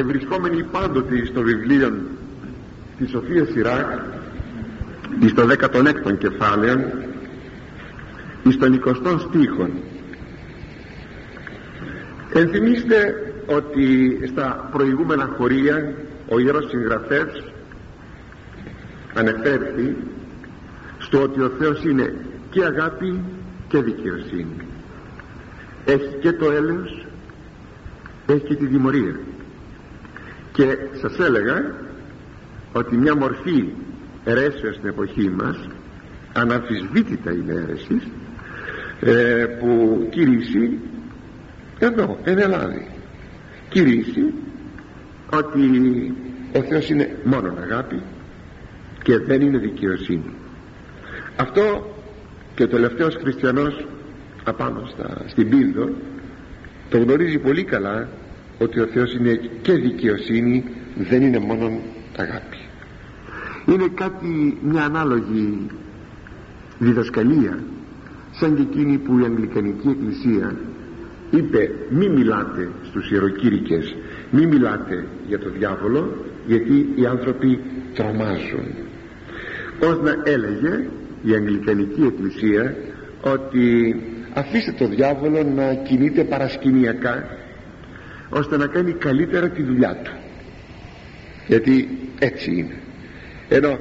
ευρισκόμενοι πάντοτε στο βιβλίο της Σοφίας Σιράκ εις το 16ο κεφάλαιο εις τον 20ο στίχον ενθυμίστε ότι στα προηγούμενα χωρία ο Ιερός Συγγραφεύς ανεφέρθη στο ότι ο Θεός είναι και αγάπη και δικαιοσύνη. Έχει και το έλεος έχει και τη δημορία και σας έλεγα ότι μια μορφή αιρέσεως στην εποχή μας αναμφισβήτητα είναι αίρεσης ε, που κηρύσσει εδώ εν Ελλάδη κηρύσσει ότι ο Θεός είναι μόνο αγάπη και δεν είναι δικαιοσύνη. Αυτό και ο τελευταίος χριστιανός απάνω στα, στην πύλδο το γνωρίζει πολύ καλά ότι ο Θεός είναι και δικαιοσύνη δεν είναι μόνο αγάπη. Είναι κάτι μια ανάλογη διδασκαλία σαν και εκείνη που η Αγγλικανική Εκκλησία είπε μη μιλάτε στους ιεροκήρυκες μη μιλάτε για το διάβολο γιατί οι άνθρωποι τρομάζουν ως να έλεγε η Αγγλικανική Εκκλησία ότι αφήστε το διάβολο να κινείται παρασκηνιακά ώστε να κάνει καλύτερα τη δουλειά του. Γιατί έτσι είναι. Ενώ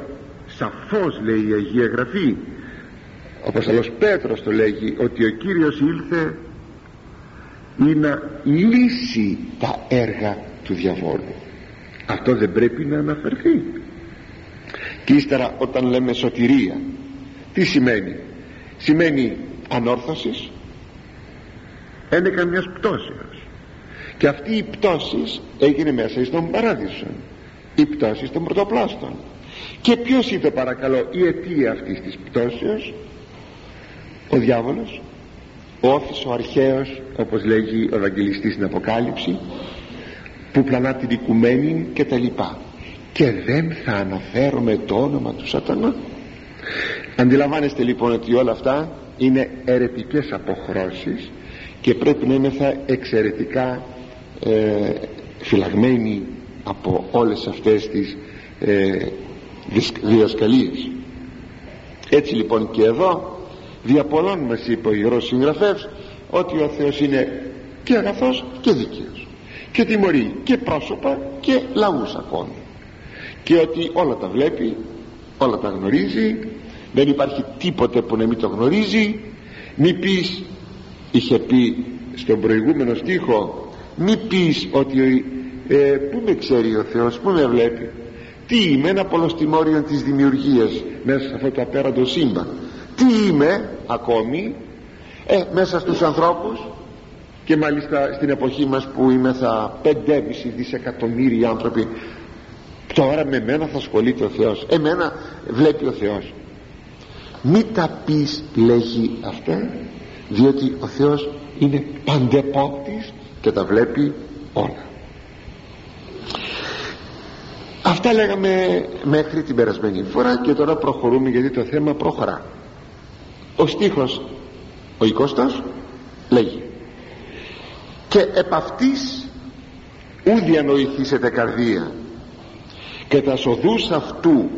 σαφώς λέει η Αγία Γραφή ο Απόστολος Πέτρος το λέγει ότι ο Κύριος ήλθε ή να λύσει τα έργα του διαβόλου. Αυτό δεν πρέπει να αναφερθεί. Και ύστερα όταν λέμε σωτηρία τι σημαίνει; Σημαίνει ανόρθωσης ένεκα μιας πτώσεως και αυτή η πτώση έγινε μέσα στον παράδεισο. Η πτώση των πρωτοπλάστων και ποιος είπε παρακαλώ η αιτία αυτής της πτώσεως; Ο διάβολος. Ο όφης ο αρχαίος όπως λέγει ο Ευαγγελιστής στην Αποκάλυψη που πλανά την οικουμένη και τα λοιπά. Και δεν θα αναφέρουμε το όνομα του σατανά. Αντιλαμβάνεστε λοιπόν ότι όλα αυτά είναι ερετικές αποχρώσεις και πρέπει να είμαστε εξαιρετικά ε, φυλαγμένοι από όλες αυτές τις ε, διδασκαλίες έτσι λοιπόν και εδώ δια πολλών μας είπε ο Ιερός Συγγραφεύς ότι ο Θεός είναι και αγαθός και δίκαιος και τιμωρεί και πρόσωπα και λαούς ακόμη. Και ότι όλα τα βλέπει όλα τα γνωρίζει δεν υπάρχει τίποτε που να μην το γνωρίζει. Μη πεις είχε πει στον προηγούμενο στίχο μη πεις ότι ε, πού με ξέρει ο Θεός πού με βλέπει. Τι είμαι ένα πολλοστιμόριο της δημιουργίας μέσα σε αυτό το απέραντο σύμπαν. Τι είμαι ακόμη ε, μέσα στους ανθρώπους και μάλιστα στην εποχή μας που είμαι θα πεντέμιση δισεκατομμύρια άνθρωποι. Τώρα με μένα θα ασχολείται ο Θεός. Εμένα βλέπει ο Θεός. Μη τα πεις λέγει αυτά διότι ο Θεός είναι παντεπόπτης και τα βλέπει όλα. Αυτά λέγαμε μέχρι την περασμένη φορά και τώρα προχωρούμε γιατί το θέμα προχωρά. Ο στίχος ο 20 λέγει και επ' αυτής ου διανοηθήσετε καρδία και τα σοδούς αυτού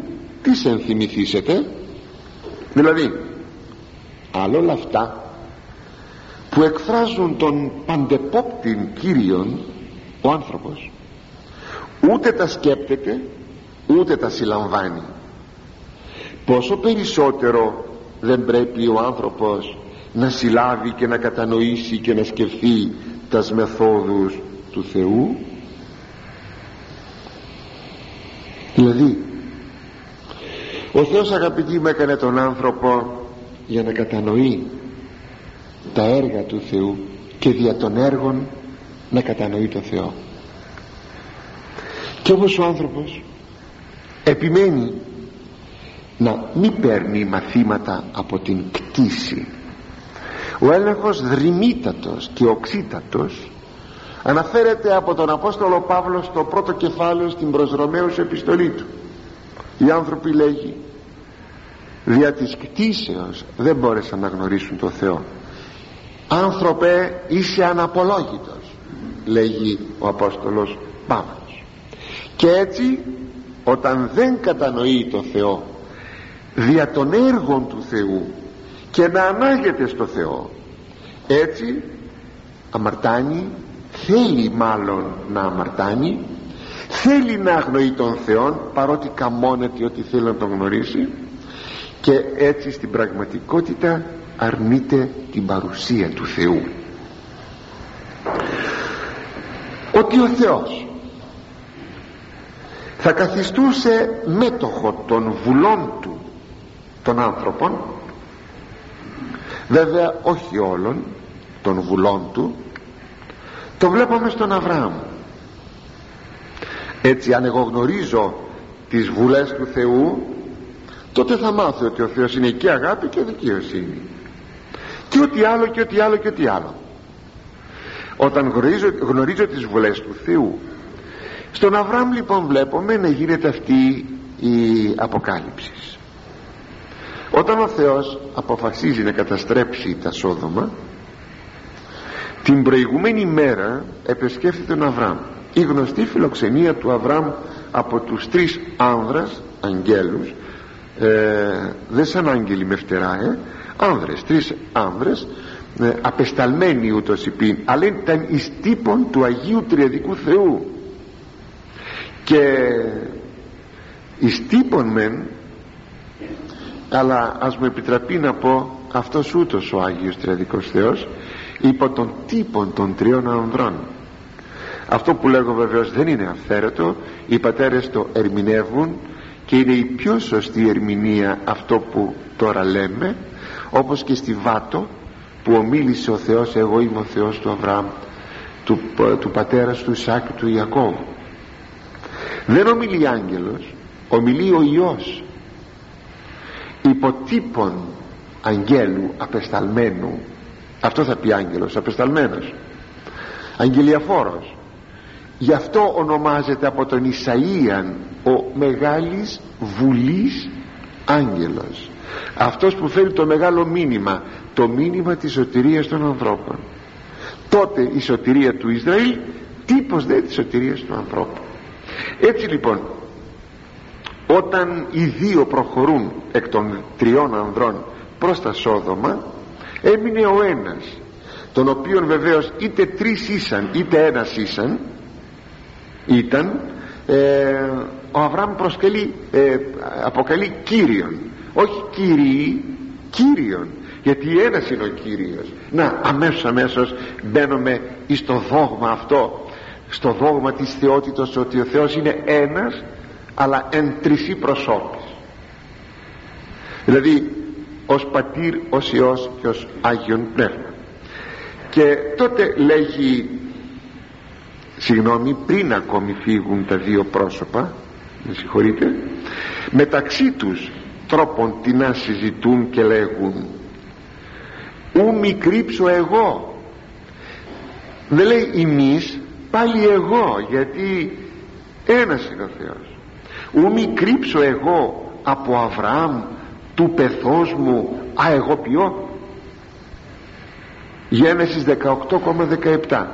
τις ενθυμηθήσετε δηλαδή άλλο όλα αυτά που εκφράζουν τον παντεπόπτην Κύριον ο άνθρωπος. Ούτε τα σκέπτεται ούτε τα συλλαμβάνει. Πόσο περισσότερο δεν πρέπει ο άνθρωπος να συλλάβει και να κατανοήσει και να σκεφτεί τας μεθόδους του Θεού; Δηλαδή ο Θεός αγαπητοί μου έκανε τον άνθρωπο για να κατανοεί τα έργα του Θεού και δια των έργων να κατανοεί το Θεό. Και όμως ο άνθρωπος επιμένει να μην παίρνει μαθήματα από την κτήση. Ο έλεγχος δρυμύτατος και οξύτατος αναφέρεται από τον Απόστολο Παύλο στο πρώτο κεφάλαιο στην προς Ρωμαίους επιστολή του. Οι άνθρωποι λέγει δια της κτήσεως δεν μπόρεσαν να γνωρίσουν το Θεό άνθρωπε είσαι αναπολόγητος λέγει ο Απόστολος πάβος και έτσι όταν δεν κατανοεί το Θεό δια των έργων του Θεού και να ανάγεται στο Θεό έτσι αμαρτάνει θέλει μάλλον να αμαρτάνει θέλει να αγνοεί τον Θεό παρότι καμώνεται ότι θέλει να τον γνωρίσει και έτσι στην πραγματικότητα αρνείται την παρουσία του Θεού. Ότι ο Θεός θα καθιστούσε μέτοχο των βουλών του των άνθρωπων βέβαια όχι όλων των βουλών του το βλέπουμε στον Αβραάμ. Έτσι αν εγώ γνωρίζω τις βουλές του Θεού τότε θα μάθω ότι ο Θεός είναι και αγάπη και δικαιοσύνη και ό,τι άλλο και ό,τι άλλο και ό,τι άλλο. Όταν γνωρίζω, γνωρίζω τις βουλές του Θεού στον Αβραάμ λοιπόν βλέπουμε να γίνεται αυτή η αποκάλυψη. Όταν ο Θεός αποφασίζει να καταστρέψει τα Σόδομα την προηγουμένη μέρα επισκέφθηκε τον Αβραάμ. Η γνωστή φιλοξενία του Αβραάμ από τους τρεις άνδρας αγγέλους ε, δεν σαν άγγελοι με φτερά ε, άνδρες, τρεις άνδρες ε, απεσταλμένοι ούτως υπήν αλλά ήταν εις τύπων του Αγίου Τριαδικού Θεού. Και εις τύπων μεν αλλά ας μου επιτραπεί να πω αυτός ούτως ο Άγιος Τριαδικός Θεός υπό των τύπων των τριών ανδρών. Αυτό που λέγω βεβαίως δεν είναι αυθαίρετο. Οι πατέρες το ερμηνεύουν και είναι η πιο σωστή ερμηνεία αυτό που τώρα λέμε όπως και στη Βάτο που ομίλησε ο Θεός εγώ είμαι ο Θεός του Αβραάμ του, του πατέρας του Ισάκ του Ιακώβ δεν ομιλεί άγγελος ομιλεί ο Υιός υποτύπων αγγέλου απεσταλμένου. Αυτό θα πει άγγελος απεσταλμένος. Αγγελιαφόρος. Γι' αυτό ονομάζεται από τον Ισαΐαν ο μεγάλης βουλής άγγελος αυτός που φέρει το μεγάλο μήνυμα το μήνυμα της σωτηρίας των ανθρώπων. Τότε η σωτηρία του Ισραήλ τύπος δε της σωτηρίας του ανθρώπου. Έτσι λοιπόν όταν οι δύο προχωρούν εκ των τριών ανδρών προς τα Σόδομα έμεινε ο ένας τον οποίον βεβαίως είτε τρεις ήσαν είτε ένας ήσαν ήταν ε, ο Αβραάμ προσκελεί ε, αποκαλεί Κύριον όχι Κύριοι Κύριον γιατί ένας είναι ο Κύριος. Να αμέσως αμέσως μπαίνουμε στο δόγμα αυτό στο δόγμα της θεότητος ότι ο Θεός είναι ένας αλλά εν τρισή προσώπης. Δηλαδή ως πατήρ, ως Υιός και ως Άγιον Πνεύμα. Και τότε λέγει συγγνώμη πριν ακόμη φύγουν τα δύο πρόσωπα με συγχωρείτε μεταξύ τους τρόπον τι να συζητούν και λέγουν. Ου μη κρύψω εγώ. Δεν λέει εμείς πάλι εγώ γιατί ένας είναι ο Θεός. Ου μη κρύψω εγώ από Αβραάμ του πεθός μου α εγώ ποιώ. Γένεσης 18,17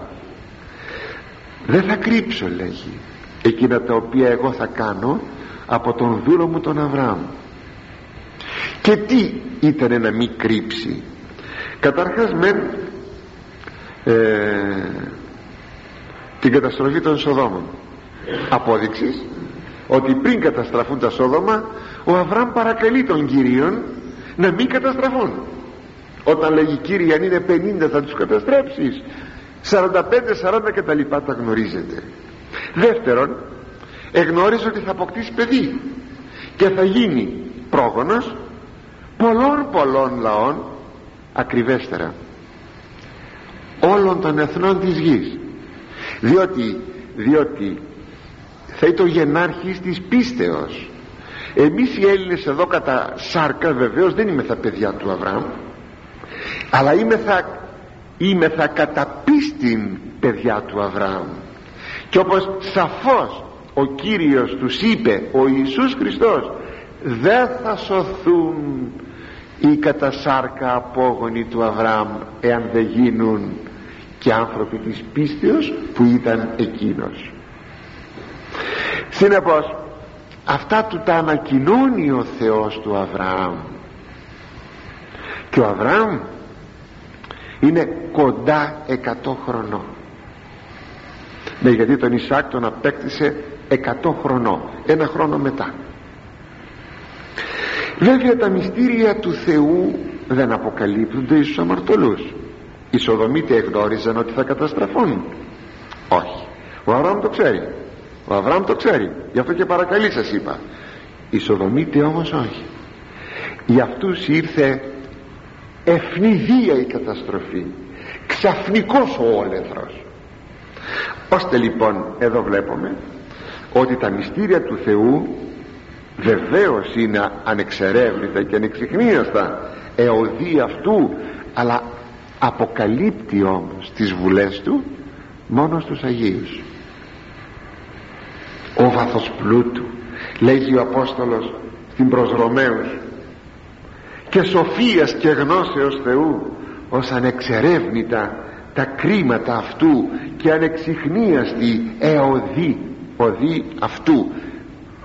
δεν θα κρύψω λέγει εκείνα τα οποία εγώ θα κάνω από τον δούλο μου τον Αβραάμ και τι ήταν να μην κρύψει καταρχάς με ε, την καταστροφή των Σοδόμων. Απόδειξης ότι πριν καταστραφούν τα Σόδομα ο Αβραάμ παρακαλεί τον Κύριον να μην καταστραφούν. Όταν λέγει Κύριε αν είναι 50 θα τους καταστρέψεις 45-40 και τα λοιπά τα γνωρίζετε. Δεύτερον εγνώριζε ότι θα αποκτήσει παιδί και θα γίνει πρόγονος πολλών πολλών λαών ακριβέστερα όλων των εθνών της γης. Διότι, διότι θα ήταν ο γενάρχης της πίστεως. Εμείς οι Έλληνες εδώ κατά σάρκα βεβαίως δεν είμαι θα παιδιά του Αβραάμ αλλά είμαι θα, είμαι θα κατά πίστην παιδιά του Αβραάμ. Και όπως σαφώς ο Κύριος τους είπε ο Ιησούς Χριστός δεν θα σωθούν οι κατά σάρκα απόγονοι του Αβραάμ εάν δεν γίνουν και άνθρωποι της πίστεως που ήταν εκείνος. Συνεπώς αυτά του τα ανακοινώνει ο Θεός του Αβραάμ. Και ο Αβραάμ είναι κοντά 100 χρονών. Ναι γιατί τον Ισάκ τον απέκτησε 100 χρονών ένα χρόνο μετά βέβαια τα μυστήρια του Θεού δεν αποκαλύπτονται εις αμαρτωλούς. Οι Σοδομίτες εγνώριζαν ότι θα καταστραφούν. Όχι. Ο Αβραάμ το ξέρει. Ο Αβραάμ το ξέρει. Γι' αυτό και παρακαλεί σας είπα. Οι Σοδομίτες όμως όχι. Για αυτούς ήρθε ευνηδία η καταστροφή. Ξαφνικός ο όλεθρος. Ώστε λοιπόν εδώ βλέπουμε ότι τα μυστήρια του Θεού βεβαίως είναι ανεξερεύνητα και ανεξιχνίαστα. Εωδή αυτού αλλά αποκαλύπτει όμως τις βουλές του μόνο στους Αγίους. Ο βάθος πλούτου λέγει ο Απόστολος στην προς Ρωμαίους και σοφίας και γνώσεως Θεού ως ανεξερεύνητα τα κρίματα αυτού και ανεξιχνίαστη εωδή οδή αυτού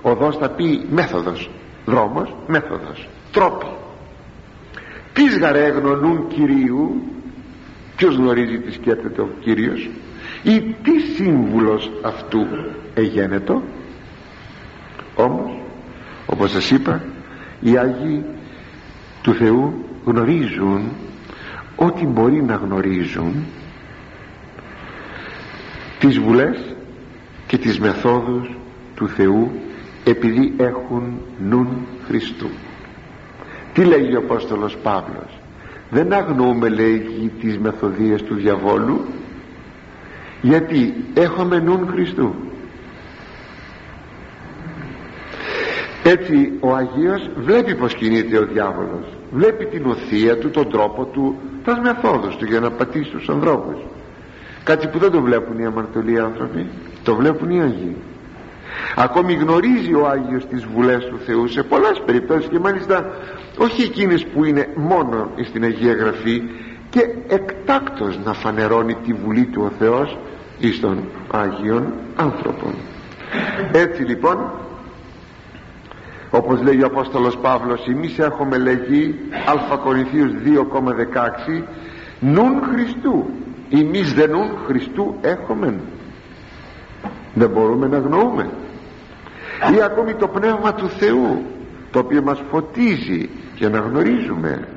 οδός θα πει μέθοδος δρόμος μέθοδος τρόποι. Τις γαρέ γνωρούν Κυρίου ποιος γνωρίζει τις σκέφτεται ο Κύριος ή τι σύμβουλος αυτού εγένετο. Όμως όπως σας είπα οι Άγιοι του Θεού γνωρίζουν ό,τι μπορεί να γνωρίζουν τις βουλές και τις μεθόδους του Θεού επειδή έχουν νουν Χριστού. Τι λέγει ο Απόστολος Παύλος; Δεν αγνοούμε λέγει τις μεθοδίες του διαβόλου γιατί έχουμε νουν Χριστού. Έτσι ο Αγίος βλέπει πως κινείται ο διάβολος. Βλέπει την οθεία του, τον τρόπο του τα μεθόδους του για να πατήσει τους ανθρώπους. Κάτι που δεν το βλέπουν οι αμαρτωλοί άνθρωποι το βλέπουν οι Αγίοι ακόμη γνωρίζει ο Άγιος τις βουλές του Θεού σε πολλές περιπτώσεις και μάλιστα όχι εκείνες που είναι μόνο στην Αγία Γραφή και εκτάκτος να φανερώνει τη βουλή του ο Θεός εις των Άγιων άνθρωπων έτσι λοιπόν όπως λέει ο Απόστολος Παύλος εμείς έχουμε λέγει Α Κορινθίους 2,16 νουν Χριστού εμείς δεν νουν Χριστού έχουμε δεν μπορούμε να γνωρούμε. Ή ακόμη το Πνεύμα του Θεού το οποίο μας φωτίζει για να γνωρίζουμε.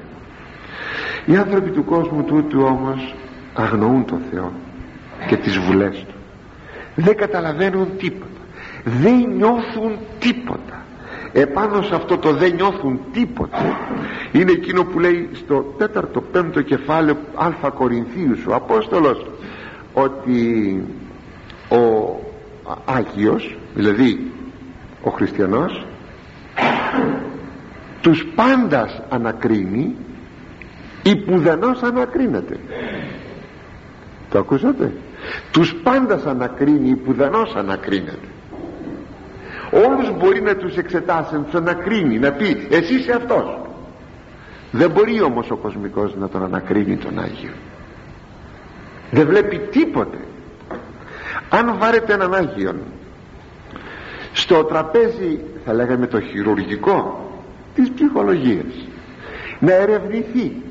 Οι άνθρωποι του κόσμου τούτου όμως αγνοούν τον Θεό και τις βουλές του. Δεν καταλαβαίνουν τίποτα. Δεν νιώθουν τίποτα. Επάνω σε αυτό το δεν νιώθουν τίποτα είναι εκείνο που λέει στο τέταρτο πέμπτο κεφάλαιο α Κορινθίους ο Απόστολος ότι ο Άγιος δηλαδή ο χριστιανός τους πάντας ανακρίνει ή πουδενός ανακρίνεται. Το ακούσατε; Τους πάντας ανακρίνει ή πουδενός ανακρίνεται. Όλους μπορεί να τους εξετάσει να τους ανακρίνει να πει εσύ είσαι αυτός δεν μπορεί όμως ο κοσμικός να τον ανακρίνει τον Άγιο. Δεν βλέπει τίποτε αν βάρετε έναν Άγιον στο τραπέζι θα λέγαμε το χειρουργικό της ψυχολογίας να ερευνηθεί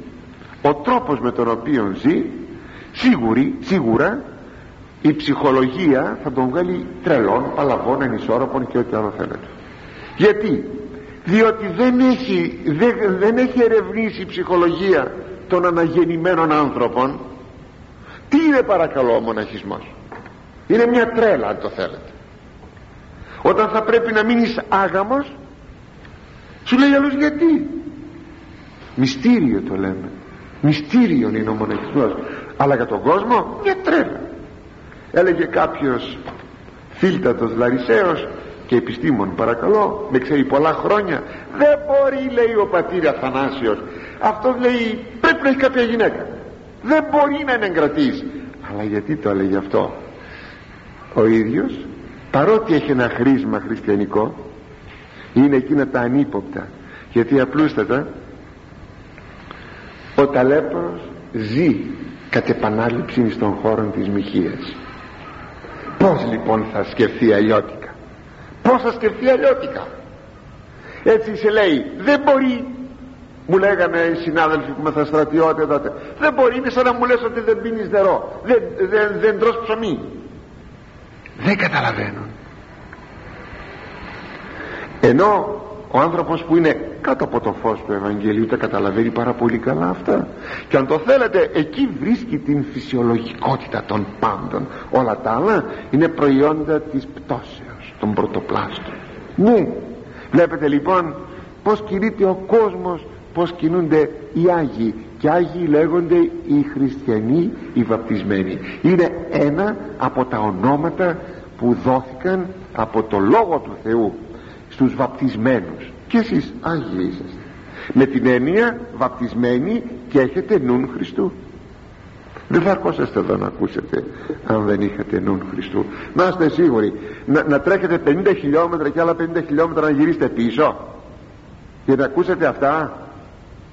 ο τρόπος με τον οποίο ζει σίγουρη, σίγουρα η ψυχολογία θα τον βγάλει τρελών, παλαβών, ανισόρροπων και ό,τι άλλο θέλετε. Γιατί; Διότι δεν έχει, δεν, δεν έχει ερευνήσει η ψυχολογία των αναγεννημένων άνθρωπων. Τι είναι παρακαλώ ο μοναχισμός; Είναι μια τρέλα αν το θέλετε. Όταν θα πρέπει να μείνεις άγαμος σου λέει άλλος γιατί; Μυστήριο το λέμε. Μυστήριο είναι ο μοναχισμός. Αλλά για τον κόσμο μια τρέλα έλεγε κάποιος φίλτατος Λαρισαίος και επιστήμον παρακαλώ με ξέρει πολλά χρόνια δεν μπορεί λέει ο πατήρ Αθανάσιος αυτός λέει πρέπει να έχει κάποια γυναίκα. Δεν μπορεί να είναι εγκρατής αλλά γιατί το έλεγε αυτό; Ο ίδιος παρότι έχει ένα χρήσμα χριστιανικό είναι εκείνα τα ανύποπτα. Γιατί απλούστατα ο ταλέπορος ζει κατ' επανάληψη στον χώρο της μοιχείας πως λοιπόν θα σκεφτεί αλλιώτικα; Πως θα σκεφτεί αλλιώτικα; Έτσι σε λέει δεν μπορεί μου λέγανε οι συνάδελφοι που με στρατιώτες τότε δεν μπορεί είναι σαν να μου λες ότι δεν πίνεις νερό. Δεν, δεν, δεν τρως ψωμί δεν καταλαβαίνουν. Ενώ ο άνθρωπος που είναι κάτω από το φως του Ευαγγελίου τα καταλαβαίνει πάρα πολύ καλά αυτά. Και αν το θέλετε εκεί βρίσκει την φυσιολογικότητα των πάντων. Όλα τα άλλα είναι προϊόντα της πτώσεως των πρωτοπλάστων ναι. Βλέπετε λοιπόν πως κινείται ο κόσμος πως κινούνται οι Άγιοι και Άγιοι λέγονται οι χριστιανοί οι βαπτισμένοι. Είναι ένα από τα ονόματα που δόθηκαν από το Λόγο του Θεού στους βαπτισμένους. Και εσείς Άγιοι είσαστε με την έννοια βαπτισμένοι και έχετε νουν Χριστού. Δεν θα αρκώσαστε εδώ να ακούσετε αν δεν είχατε νουν Χριστού. Να είστε σίγουροι. Να, να τρέχετε 50 χιλιόμετρα και άλλα 50 χιλιόμετρα να γυρίσετε πίσω. Και να ακούσετε αυτά.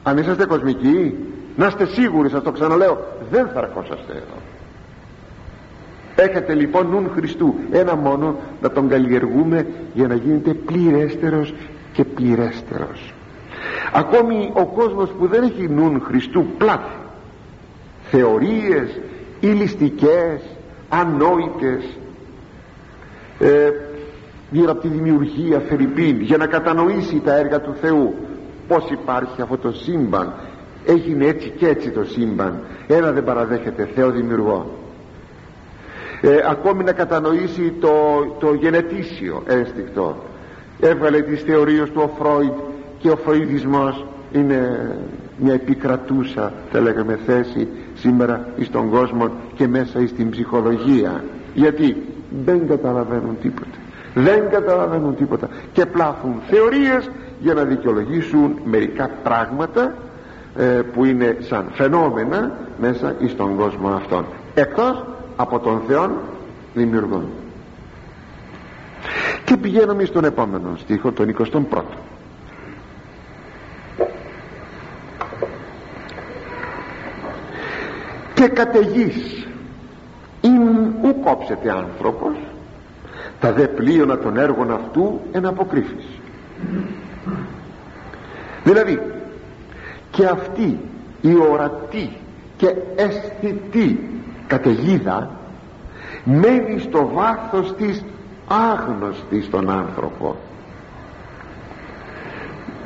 Αν είσαστε κοσμικοί να είστε σίγουροι σας το ξαναλέω δεν θα αρκώσαστε εδώ. Έχετε λοιπόν νουν Χριστού ένα μόνο να τον καλλιεργούμε για να γίνεται πληρέστερος και πληρέστερος. Ακόμη ο κόσμος που δεν έχει νουν Χριστού πλάθη θεωρίες ηλιστικές ανόητες ε, γύρω από τη δημιουργία Φερρυπίν για να κατανοήσει τα έργα του Θεού πως υπάρχει αυτό το σύμπαν έγινε έτσι και έτσι το σύμπαν. Ένα δεν παραδέχεται Θεό δημιουργό. Ε, ακόμη να κατανοήσει το, το γενετήσιο ένστικτο. Έβγαλε τις θεωρίες του ο Φρόιντ και ο Φροϊδισμός είναι μια επικρατούσα θα λέγαμε θέση σήμερα στον κόσμο και μέσα στην ψυχολογία. Γιατί δεν καταλαβαίνουν τίποτα. Δεν καταλαβαίνουν τίποτα. Και πλάθουν θεωρίες για να δικαιολογήσουν μερικά πράγματα ε, που είναι σαν φαινόμενα μέσα στον κόσμο αυτόν. Εκτός από τον Θεό δημιουργών και πηγαίνουμε στον επόμενο στίχο τον 21ο και καταιγής ειν ου κόψεται άνθρωπος τα δε πλοίωνα των έργων αυτού εν αποκρύφης δηλαδή και αυτή η ορατή και αισθητή καταιγίδα μένει στο βάθος της άγνωστης στον άνθρωπο.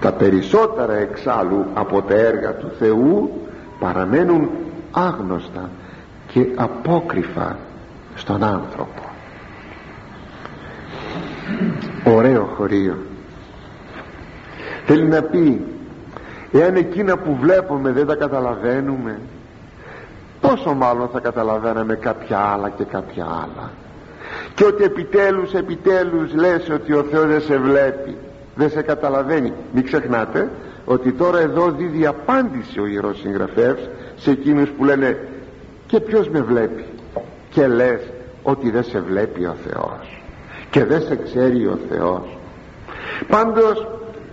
Τα περισσότερα εξάλλου από τα έργα του Θεού παραμένουν άγνωστα και απόκριφα στον άνθρωπο. Ωραίο χωρίο. Θέλει να πει εάν εκείνα που βλέπουμε δεν τα καταλαβαίνουμε πόσο μάλλον θα καταλαβαίναμε κάποια άλλα και κάποια άλλα. Και ότι επιτέλους επιτέλους λες ότι ο Θεός δεν σε βλέπει δεν σε καταλαβαίνει. Μην ξεχνάτε ότι τώρα εδώ δίδει απάντηση ο Ιερός Συγγραφεύς σε εκείνους που λένε και ποιος με βλέπει; Και λες ότι δεν σε βλέπει ο Θεός. Και δεν σε ξέρει ο Θεός. Πάντως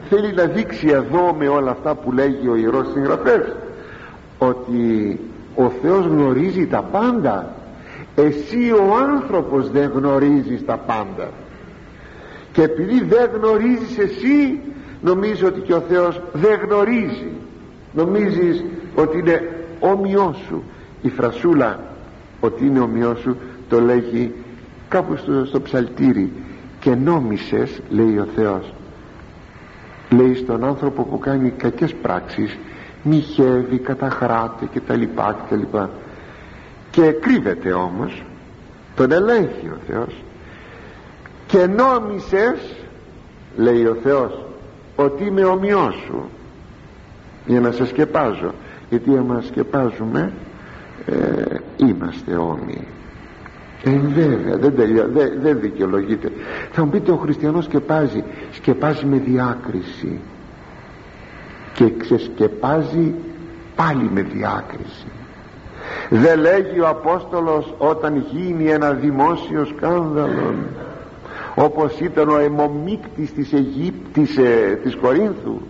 θέλει να δείξει εδώ με όλα αυτά που λέγει ο Ιερός Συγγραφεύς ότι ο Θεός γνωρίζει τα πάντα. Εσύ ο άνθρωπος δεν γνωρίζεις τα πάντα. Και επειδή δεν γνωρίζεις εσύ νομίζω ότι και ο Θεός δεν γνωρίζει. Νομίζεις ότι είναι όμοιό σου. Η φρασούλα ότι είναι όμοιό σου το λέγει κάπου στο, στο ψαλτήρι. Και νόμισες λέει ο Θεός λέει στον άνθρωπο που κάνει κακές πράξεις μοιχεύει, καταχράται και τα λοιπά και τα λοιπά. Και κρύβεται όμως τον ελέγχει ο Θεός. Και νόμισες λέει ο Θεός ότι είμαι ομοιός σου για να σε σκεπάζω γιατί άμα σκεπάζουμε ε, είμαστε όμοιοι ε, βέβαια δεν, τελειώ, δεν, δεν δικαιολογείται. Θα μου πείτε ο χριστιανός σκεπάζει σκεπάζει με διάκριση. Και ξεσκεπάζει πάλι με διάκριση. Δεν λέγει ο Απόστολος όταν γίνει ένα δημόσιο σκάνδαλο όπως ήταν ο αιμομίκτης της Αιγύπτης ε, της Κορίνθου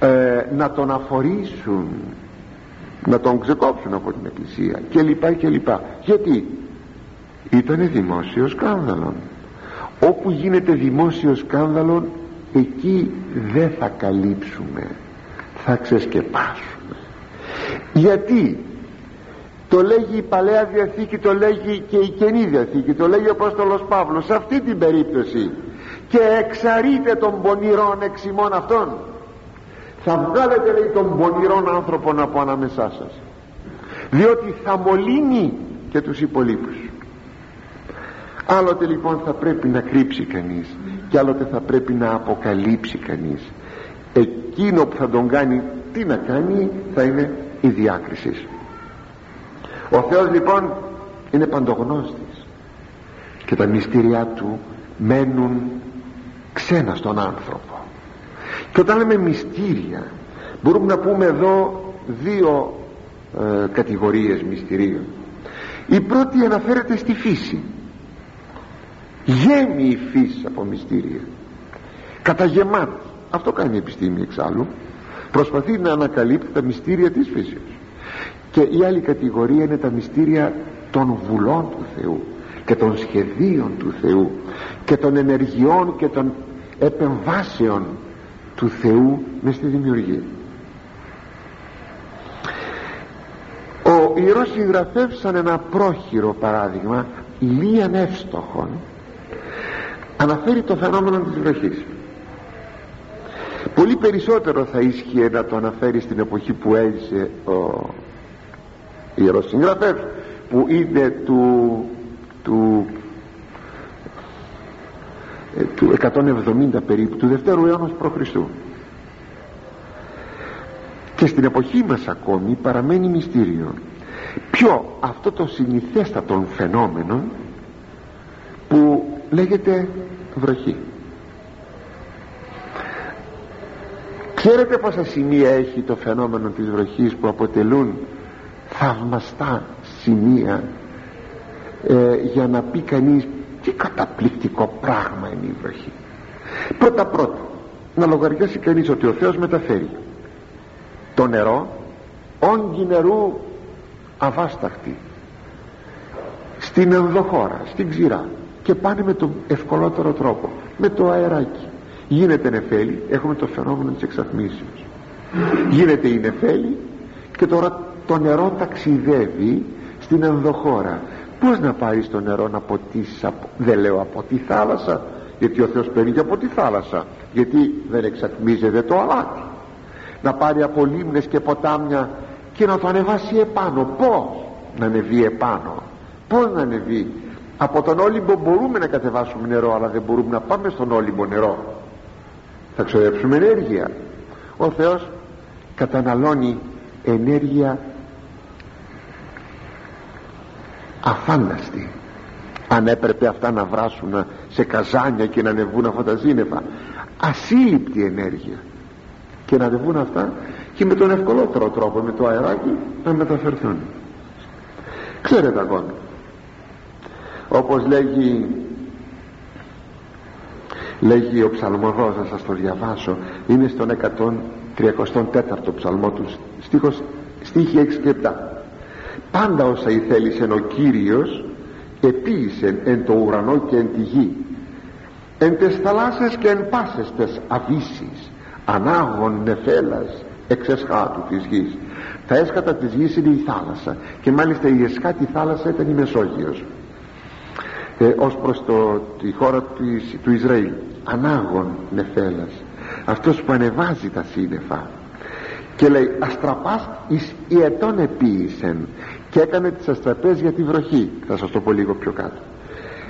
ε, να τον αφορήσουν να τον ξεκόψουν από την εκκλησία. Και λοιπά και λοιπά. Γιατί; Ήταν δημόσιος σκάνδαλο όπου γίνεται δημόσιος σκάνδαλο εκεί δεν θα καλύψουμε. Θα ξεσκεπάσουμε. Γιατί; Το λέγει η Παλαιά Διαθήκη το λέγει και η Καινή Διαθήκη το λέγει ο Απόστολος Παύλος σε αυτή την περίπτωση. Και εξαρείτε των πονηρών εξημών αυτών θα βγάλετε λέει των πονηρών άνθρωπων από ανάμεσά σας. Διότι θα μολύνει και τους υπολείπους. Άλλοτε λοιπόν θα πρέπει να κρύψει κανείς και άλλοτε θα πρέπει να αποκαλύψει κανείς. Εκείνο που θα τον κάνει τι να κάνει θα είναι η διάκρισης. Ο Θεός λοιπόν είναι παντογνώστης. Και τα μυστήριά του μένουν ξένα στον άνθρωπο και όταν λέμε μυστήρια μπορούμε να πούμε εδώ δύο ε, κατηγορίες μυστηρίων. Η πρώτη αναφέρεται στη φύση. Γέμει η φύση από μυστήρια. Καταγεμάτη. Αυτό κάνει η επιστήμη εξάλλου. Προσπαθεί να ανακαλύπτει τα μυστήρια της φύσης. Και η άλλη κατηγορία είναι τα μυστήρια των βουλών του Θεού και των σχεδίων του Θεού και των ενεργειών και των επεμβάσεων του Θεού μες στη δημιουργία. Ο Ιερός συγγραφεύς σαν ένα πρόχειρο παράδειγμα λίαν εύστοχον. Αναφέρει το φαινόμενο της βροχής. Πολύ περισσότερο θα ίσχυε να το αναφέρει στην εποχή που έζησε ο Ιερός Συγγραφεύς που είναι του του ε, του 170 περίπου του δευτέρου αιώνα π.Χ. και στην εποχή μας ακόμη παραμένει μυστήριο ποιο αυτό το συνηθέστατο φαινόμενο που λέγεται βροχή ξέρετε πόσα σημεία έχει το φαινόμενο της βροχής που αποτελούν θαυμαστά σημεία ε, για να πει κανείς τι καταπληκτικό πράγμα είναι η βροχή. Πρώτα πρώτα να λογαριάσει κανείς ότι ο Θεός μεταφέρει το νερό όγκη νερού αβάσταχτη στην ενδοχώρα, στην ξηρά και πάνε με τον ευκολότερο τρόπο με το αεράκι. Γίνεται νεφέλη έχουμε το φαινόμενο της εξαθμίσεως. Γίνεται η νεφέλη και τώρα το νερό ταξιδεύει στην ενδοχώρα πως να πάρει το νερό να ποτίσεις δεν λέω από τη θάλασσα γιατί ο Θεός παίρνει από τη θάλασσα γιατί δεν εξατμίζεται το αλάτι. Να πάρει από λίμνες και ποτάμια και να το ανεβάσει επάνω. Πως να ανεβεί επάνω; Πως να ανεβεί; Από τον Όλυμπο μπορούμε να κατεβάσουμε νερό αλλά δεν μπορούμε να πάμε στον Όλυμπο νερό. Θα ξοδέψουμε ενέργεια. Ο Θεός καταναλώνει ενέργεια αφάνταστη αν έπρεπε αυτά να βράσουν σε καζάνια και να ανεβούν αυτά τα ζήνευα. Ασύλληπτη ενέργεια. Και να ανεβούν αυτά και με τον ευκολότερο τρόπο με το αεράκι να μεταφερθούν. Ξέρετε ακόμα όπως λέγει λέγει ο ψαλμοδός να σας το διαβάσω είναι στον 134ο ψαλμό του στίχος, στίχη 6 και 7 πάντα όσα ηθέλησεν ο Κύριος επίησεν εν το ουρανό και εν τη γη. Εν τες θαλάσσες και εν πάσες τες αβύσεις ανάγων νεφέλας εξεσχάτου της γης. Τα έσκατα της γης είναι η θάλασσα και μάλιστα η εσκάτη θάλασσα ήταν η Μεσόγειος. Ε, ως προς το, τη χώρα της, του Ισραήλ ανάγων νεφέλας αυτός που ανεβάζει τα σύννεφα. Και λέει αστραπάς εις ιετών επίησεν και έκανε τις αστραπές για τη βροχή. Θα σας το πω λίγο πιο κάτω.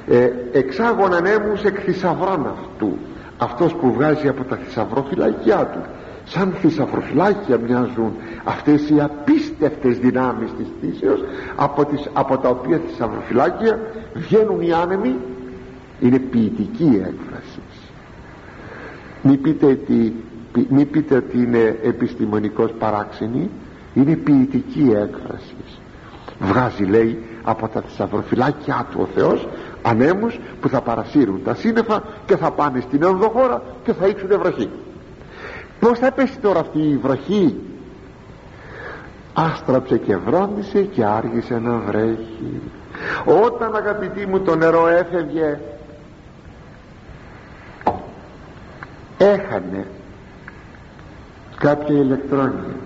Ε, εξάγων ανέμους εκ θησαυρών αυτού. Αυτός που βγάζει από τα θησαυροφυλάκια του. Σαν θησαυροφυλάκια μοιάζουν αυτές οι απίστευτες δυνάμεις της θύσεως από, τις, από τα οποία θησαυροφυλάκια βγαίνουν οι άνεμοι. Είναι ποιητική έκφραση. Μην πείτε, ότι, μη πείτε ότι είναι επιστημονικός παράξενη. Είναι ποιητική έκφραση βγάζει λέει από τα θησαυροφυλάκια του ο Θεός ανέμους που θα παρασύρουν τα σύννεφα και θα πάνε στην ενδοχώρα και θα ήξουν βροχή. Πως θα πέσει τώρα αυτή η βροχή; Άστραψε και βρώμησε και άργησε να βρέχει. Όταν αγαπητοί μου το νερό έφευγε έχανε κάποια ηλεκτρόνια.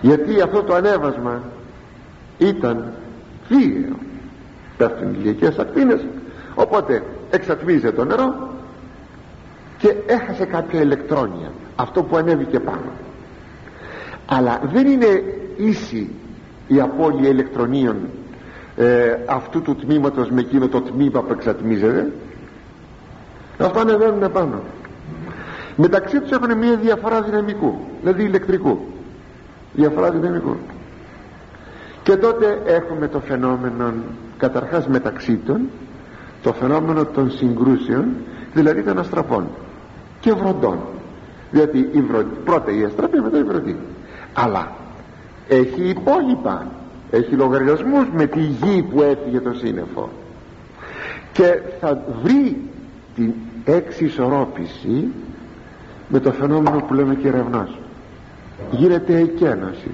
Γιατί αυτό το ανέβασμα ήταν βίαιο πέφτουν ηλιακές ακτίνες οπότε εξατμίζεται το νερό και έχασε κάποια ηλεκτρόνια αυτό που ανέβηκε πάνω. Αλλά δεν είναι ίση η απώλεια ηλεκτρονίων ε, αυτού του τμήματος με εκείνο το τμήμα που εξατμίζεται. Αυτά ανεβαίνουν πάνω. Μεταξύ τους έχουν μια διαφορά δυναμικού δηλαδή ηλεκτρικού. Διαφορά δυναμικού και τότε έχουμε το φαινόμενο καταρχάς μεταξύ των το φαινόμενο των συγκρούσεων δηλαδή των αστραπών και βροντών. Διότι η βρω... πρώτα η αστραπή μετά η βροντή. Αλλά έχει υπόλοιπα έχει λογαριασμούς με τη γη που έφυγε το σύννεφο. Και θα βρει την εξισορρόπηση με το φαινόμενο που λέμε κεραυνός γίνεται εκένωση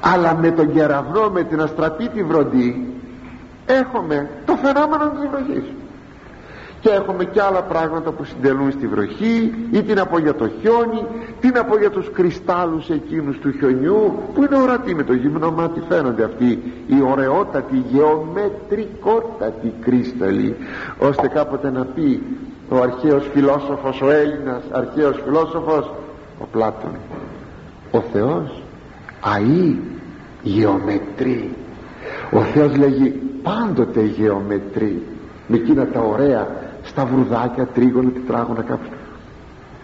αλλά με τον κεραυνό με την αστραπή βροντή έχουμε το φαινόμενο της βροχής. Και έχουμε και άλλα πράγματα που συντελούν στη βροχή ή την από για το χιόνι την από για τους κρυστάλλους εκείνους του χιονιού που είναι ορατοί με το γυμνό μάτι φαίνονται αυτοί οι ωραιότατοι γεωμετρικότατοι κρύσταλλοι. Ώστε κάποτε να πει ο αρχαίος φιλόσοφος ο Έλληνας αρχαίος φιλόσοφος ο Πλάτων ο Θεός αΐ γεωμετρεί ο Θεός λέγει πάντοτε γεωμετρεί με εκείνα τα ωραία σταυρουδάκια, τρίγωνα, τετράγωνα κάπου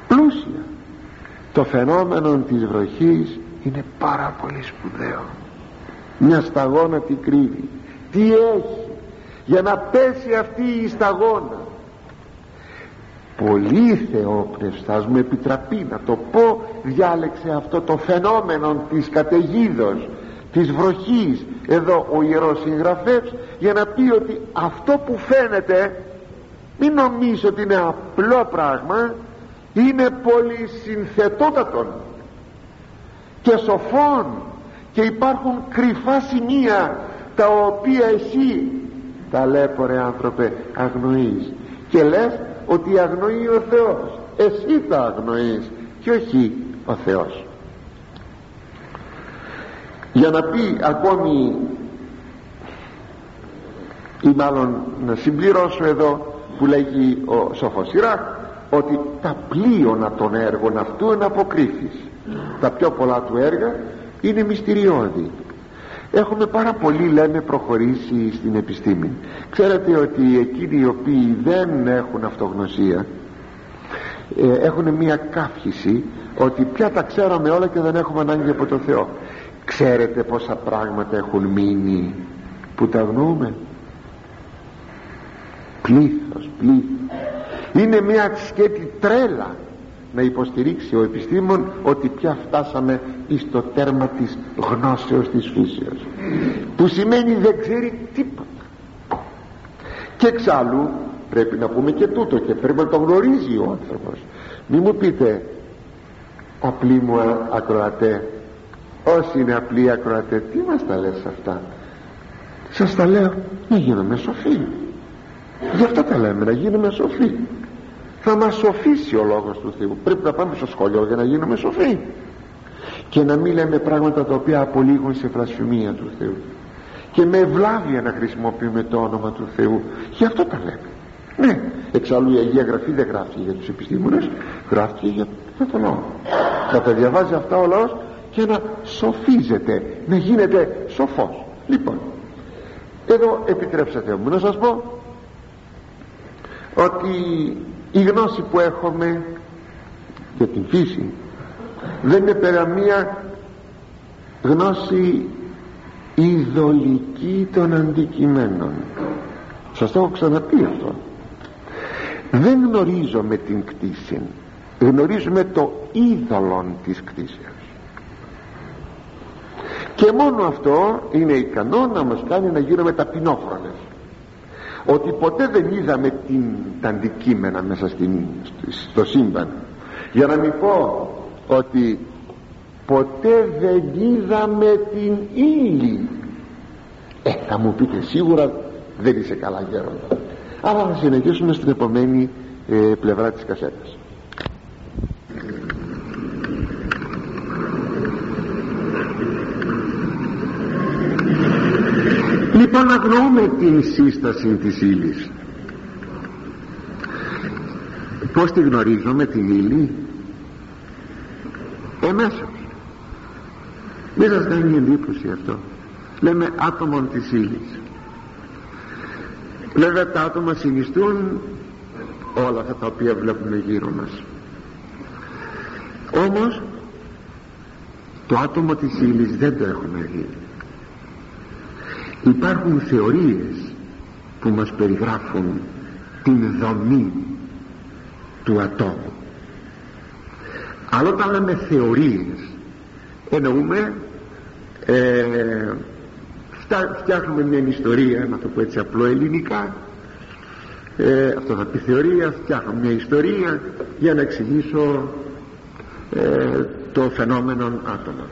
πλούσια. Το φαινόμενο της βροχής είναι πάρα πολύ σπουδαίο. Μια σταγόνα τι κρύβει. Τι έχει για να πέσει αυτή η σταγόνα; Πολύ θεόπνευστας μου επιτραπεί να το πω διάλεξε αυτό το φαινόμενο της καταιγίδος της βροχής. Εδώ ο Ιερός Συγγραφεύς για να πει ότι αυτό που φαίνεται μην νομίζω ότι είναι απλό πράγμα είναι πολύ συνθετότατον και σοφών και υπάρχουν κρυφά σημεία τα οποία εσύ ταλέπορε άνθρωπε αγνοείς και λες ότι αγνοεί ο Θεός. Εσύ τα αγνοείς και όχι ο Θεός. Για να πει ακόμη ή μάλλον να συμπληρώσω εδώ που λέγει ο Σοφοσυράχ ότι τα πλοίωνα των έργων αυτού είναι αποκρίθης τα πιο πολλά του έργα είναι μυστηριώδη έχουμε πάρα πολύ λέμε προχωρήσει στην επιστήμη. Ξέρετε ότι εκείνοι οι οποίοι δεν έχουν αυτογνωσία ε, έχουν μία κάφηση ότι πια τα ξέραμε όλα και δεν έχουμε ανάγκη από το Θεό. Ξέρετε πόσα πράγματα έχουν μείνει που τα αγνοούμε; Πλήθος πλήθος. Είναι μια σκέτη τρέλα να υποστηρίξει ο επιστήμον ότι πια φτάσαμε στο τέρμα της γνώσεως της φύσεως. Που σημαίνει δεν ξέρει τίποτα. Και εξάλλου πρέπει να πούμε και τούτο και πρέπει να το γνωρίζει ο άνθρωπος. Μη μου πείτε απλή μου ακροατέ όσοι είναι απλοί ακροατέ τι μας τα λες αυτά; Σας τα λέω να γίνουμε σοφοί. Γι' αυτό τα λέμε να γίνουμε σοφοί θα μας σοφήσει ο λόγος του Θεού. Πρέπει να πάμε στο σχολείο για να γίνουμε σοφοί. Και να μην λέμε πράγματα τα οποία απολύγουν σε φρασφημία του Θεού. Και με ευλάβεια να χρησιμοποιούμε το όνομα του Θεού. Γι' αυτό τα λέμε. Ναι εξάλλου η Αγία Γραφή δεν γράφει για τους επιστήμονες γράφει για, για τον λόγο να τα διαβάζει αυτά ο λαός και να σοφίζεται να γίνεται σοφός. Λοιπόν εδώ επιτρέψατε μου να σας πω ότι η γνώση που έχουμε για την φύση δεν είναι πέρα μία γνώση ειδωλική των αντικειμένων. Σας το έχω ξαναπεί αυτό. Δεν γνωρίζουμε την κτήση. Γνωρίζουμε το είδωλον της κτήσεως. Και μόνο αυτό είναι ικανό να μας κάνει να γίνουμε ταπεινόφρονες ότι ποτέ δεν είδαμε την, τα αντικείμενα μέσα στην, στο σύμπαν. Για να μην πω ότι ποτέ δεν είδαμε την ύλη. Ε θα μου πείτε σίγουρα δεν είσαι καλά γέροντας. Αλλά θα συνεχίσουμε στην επομένη ε, πλευρά της κασέτας λοιπόν αγνοούμε την σύσταση της ύλης. πως τη γνωρίζουμε την ύλη; Εμέσως μην σας κάνει εντύπωση αυτό λέμε άτομον της ύλης. βέβαια τα άτομα συνιστούν όλα αυτά τα οποία βλέπουμε γύρω μας όμως το άτομο της ύλης δεν το έχουμε δει υπάρχουν θεωρίες που μας περιγράφουν την δομή του ατόμου. Αλλά όταν λέμε θεωρίες. Εννοούμε ε, φτιάχνουμε μια ιστορία να το πω έτσι απλό ελληνικά. Ε, αυτό θα πει θεωρία φτιάχνω μια ιστορία για να εξηγήσω ε, το φαινόμενο άτομα.